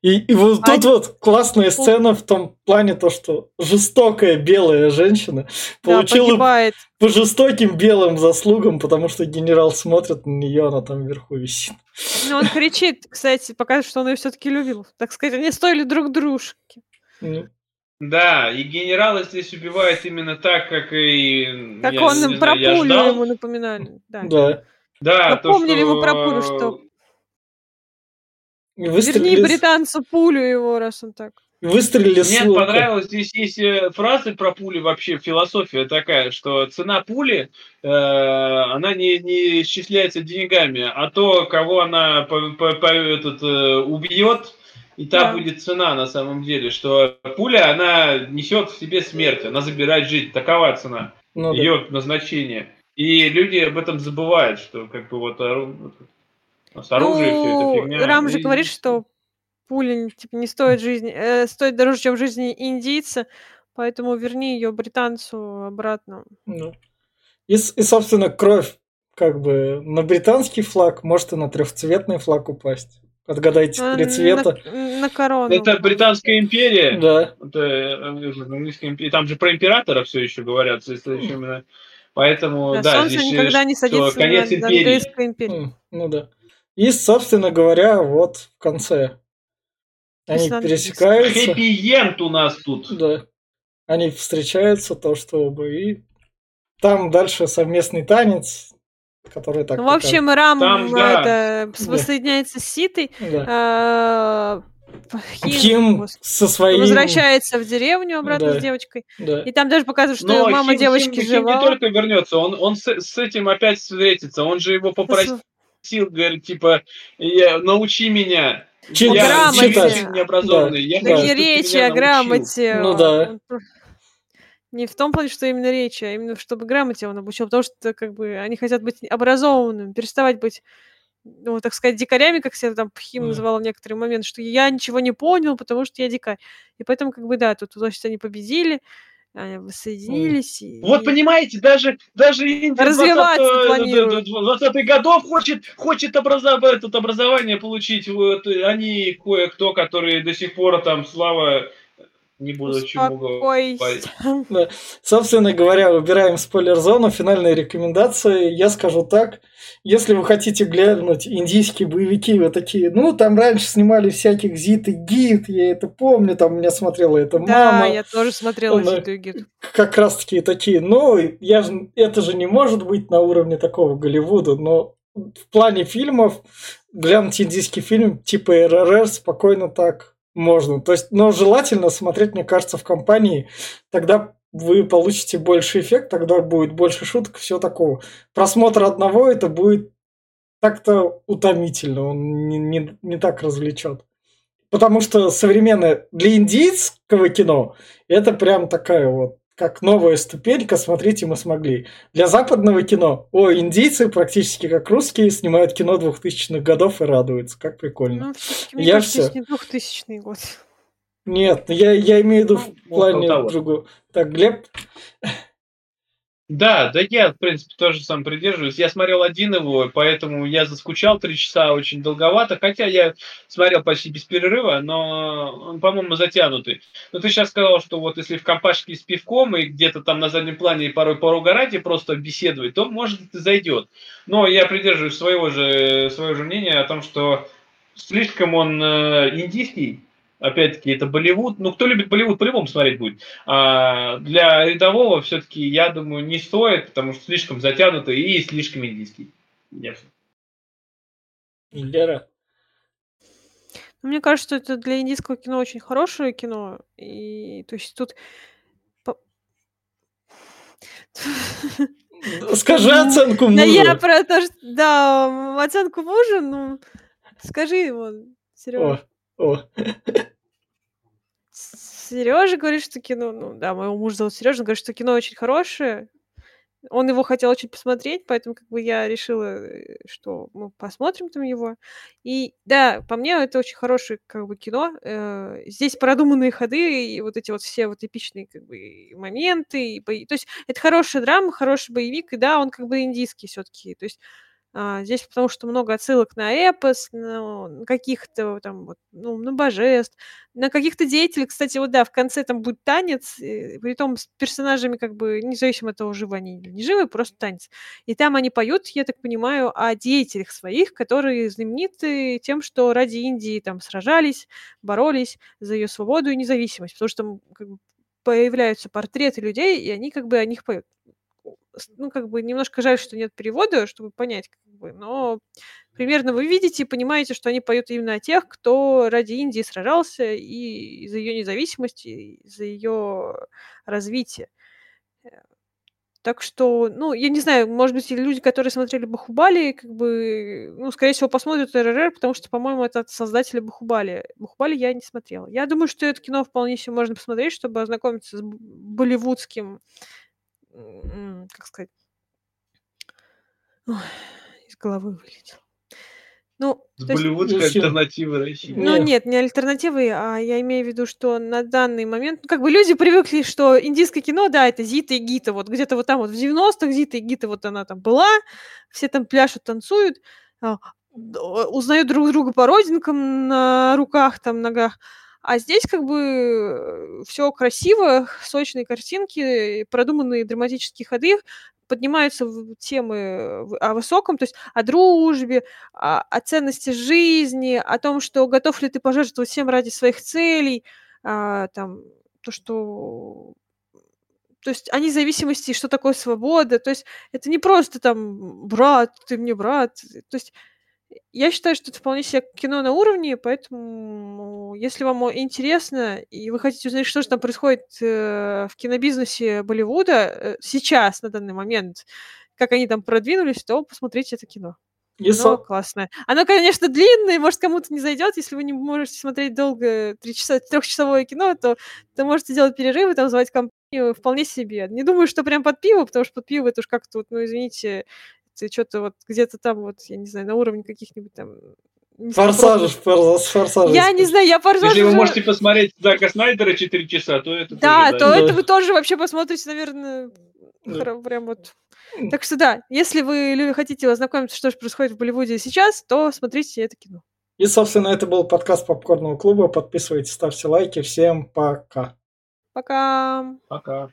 И, и вот А- тут вот классная сцена в том плане, то, что жестокая белая женщина Да, получила погибает. по жестоким белым заслугам, потому что генерал смотрит на нее, она там вверху висит. Ну, он кричит, кстати, показывает, что он ее все-таки любил. Так сказать, они стоили друг дружки. Ну, Да, и генерала здесь убивает именно так, как и... Как я он не про знаю, я пулю ждал. ему напоминали. Да. Да. Да, то, Напомнили что... ему про пулю, что- И Верни Выстрелили, британцу пулю его, раз он так. выстрелили Мне лука. понравилось, здесь есть э, фразы про пули, вообще философия такая, что цена пули, э, она не, не исчисляется деньгами, а то, кого она по- по- по- этот, э, убьет, и та Да. будет цена на самом деле, что пуля, она несет в себе смерть, она забирает жизнь, такова цена, Ну, да. ее назначение. И люди об этом забывают, что как бы вот с оружием все ну, это фигня. Рам же И- говорит, что пуля типа, не стоит жизни, э, стоит дороже, чем жизни индийца, поэтому верни ее британцу обратно. Ну. И, и, собственно, кровь как бы на британский флаг, может и на трехцветный флаг упасть. Отгадайте А, три цвета. На, на корону. Это Британская империя. Да. Это, э, английская империя. Там же про императора все еще говорят. именно- Поэтому, Да, да, солнце здесь, э, никогда не что садится конец на империи. английской империи. Ну да. И, собственно говоря, вот в конце они надо пересекаются. Хэппи-энд у нас тут. Да. Они встречаются, то, что оба. И там дальше совместный танец, который так... Ну, в общем, Рам Там, да. это, с- Да. воссоединяется с Ситой. Да. а, Хим, Хим со своим... возвращается в деревню обратно Да. с девочкой. Да. И там даже показывают, что Но мама Хим- девочки Хим- Хим жива. не только вернется, он, он с, с этим опять встретится. Он же его попросил, говорит, типа, «Я- научи меня. Чит- я грамоте. очень необразованный. Я Да. Не речи, а научил». грамоте. Ну да. Он про- Не в том плане, что именно речи, а именно чтобы грамоте он обучил, потому что как бы они хотят быть образованными, переставать быть, ну, так сказать, дикарями, как себя там Пхим Мгм. называл в некоторые моменты, что я ничего не понял, потому что я дикарь. И поэтому, как бы, да, тут, значит, они победили, они воссоединились. и- Вот понимаете, даже, даже Индия Развиваться 20, планирует. 20 годов хочет, хочет образов- этот, образование получить. Вот, они кое-кто, которые до сих пор там, слава, не буду чему говорить. Успокойся. Собственно говоря, выбираем спойлер-зону. Финальные рекомендации. Я скажу так. Если вы хотите глянуть индийские боевики, вы такие, ну, там раньше снимали всяких Зит и Гид, я это помню, там меня смотрела эта Да, мама. я тоже смотрела Да. Зиту и Гиту. Как раз таки такие, ну, я же, это же не может быть на уровне такого Голливуда, но в плане фильмов глянуть индийский фильм типа РРР спокойно так можно. То есть, но желательно смотреть, мне кажется, в компании, тогда вы получите больше эффект, тогда будет больше шуток, все такого. Просмотр одного это будет так-то утомительно, он не, не, не так развлечет. Потому что современное для индийского кино это прям такая вот как новая ступенька, смотрите, мы смогли. Для западного кино, о, индийцы практически как русские снимают кино 2000-х годов и радуются, как прикольно. Ну, я все. не 2000 год. Нет, я, я имею в виду ну, в плане другого. Так, Глеб? Да, да я, в принципе, тоже сам придерживаюсь. Я смотрел один его, поэтому я заскучал три часа очень долговато, хотя я смотрел почти без перерыва, но он, по-моему, затянутый. Но ты сейчас сказал, что вот если в компашке с пивком и где-то там на заднем плане порой поругарать и просто беседовать, то, может, это зайдет. Но я придерживаюсь своего же, своего же мнения о том, что слишком он э, индийский, опять-таки, это Болливуд. Ну, кто любит Болливуд, по-любому смотреть будет. А для рядового все-таки, я думаю, не стоит, потому что слишком затянуто и слишком индийский. Ясно. Лера? Ну, мне кажется, это для индийского кино очень хорошее кино. И то есть тут... Скажи оценку мужу. Да я про то, что... Да, оценку мужа, ну... Скажи его, Серега. О. Сережа говорит, что кино, ну да, моего мужа зовут Сережа, говорит, что кино очень хорошее. Он его хотел очень посмотреть, поэтому как бы я решила, э, что мы посмотрим там его. И да, по мне это очень хорошее как бы кино. Э, здесь продуманные ходы и вот эти вот все вот эпичные как бы моменты. И бои. То есть это хорошая драма, хороший боевик, и да, он как бы индийский все-таки. То есть здесь потому что много отсылок на эпос, на каких-то там вот, ну, на божеств, на каких-то деятелей. Кстати, вот да, в конце там будет танец, при том с персонажами как бы независимо от того, живы они или не живы, просто танец. И там они поют, я так понимаю, о деятелях своих, которые знамениты тем, что ради Индии там сражались, боролись за ее свободу и независимость, потому что там как бы, появляются портреты людей, и они как бы о них поют ну, как бы немножко жаль, что нет перевода, чтобы понять, как бы, но примерно вы видите и понимаете, что они поют именно о тех, кто ради Индии сражался и за ее независимость, и за ее развитие. Э, так что, ну, я не знаю, может быть, люди, которые смотрели Бахубали, как бы, ну, скорее всего, посмотрят РРР, потому что, по-моему, это от создателя Бахубали. Бахубали я не смотрела. Я думаю, что это кино вполне себе можно посмотреть, чтобы ознакомиться с болливудским как сказать, Ой, из головы вылетел. Ну, С болливудской есть, альтернативы России. Ну нет, не альтернативы, а я имею в виду, что на данный момент, ну, как бы люди привыкли, что индийское кино, да, это Зита и Гита, вот где-то вот там вот в 90-х Зита и Гита, вот она там была, все там пляшут, танцуют, а, узнают друг друга по родинкам на руках, там, ногах, а здесь как бы э, все красиво, <laughs> сочные картинки, продуманные драматические ходы, поднимаются темы о высоком, то есть о дружбе, о, о ценности жизни, о том, что готов ли ты пожертвовать всем ради своих целей, а, там, то, что то есть о независимости, что такое свобода, то есть это не просто там брат, ты мне брат, то есть я считаю, что это вполне себе кино на уровне, поэтому если вам интересно и вы хотите узнать, что же там происходит э, в кинобизнесе Болливуда э, сейчас, на данный момент, как они там продвинулись, то посмотрите это кино. И Оно классное. Оно, конечно, длинное, может, кому-то не зайдет. Если вы не можете смотреть долго три часа, трехчасовое кино, то, то можете делать перерывы, там звать компанию вполне себе. Не думаю, что прям под пиво, потому что под пиво это уж как-то, вот, ну, извините, ты что-то вот где-то там вот, я не знаю, на уровне каких-нибудь там Форсаж, форсаж. Я не знаю, я форсаж. Если вы можете посмотреть Зака Снайдера 4 часа, то это Да, тоже, то да. это вы тоже вообще посмотрите, наверное, да. прям вот. Так что да, если вы хотите ознакомиться, что же происходит в Болливуде сейчас, то смотрите это кино. И, собственно, это был подкаст Попкорного клуба. Подписывайтесь, ставьте лайки. Всем пока. Пока. Пока.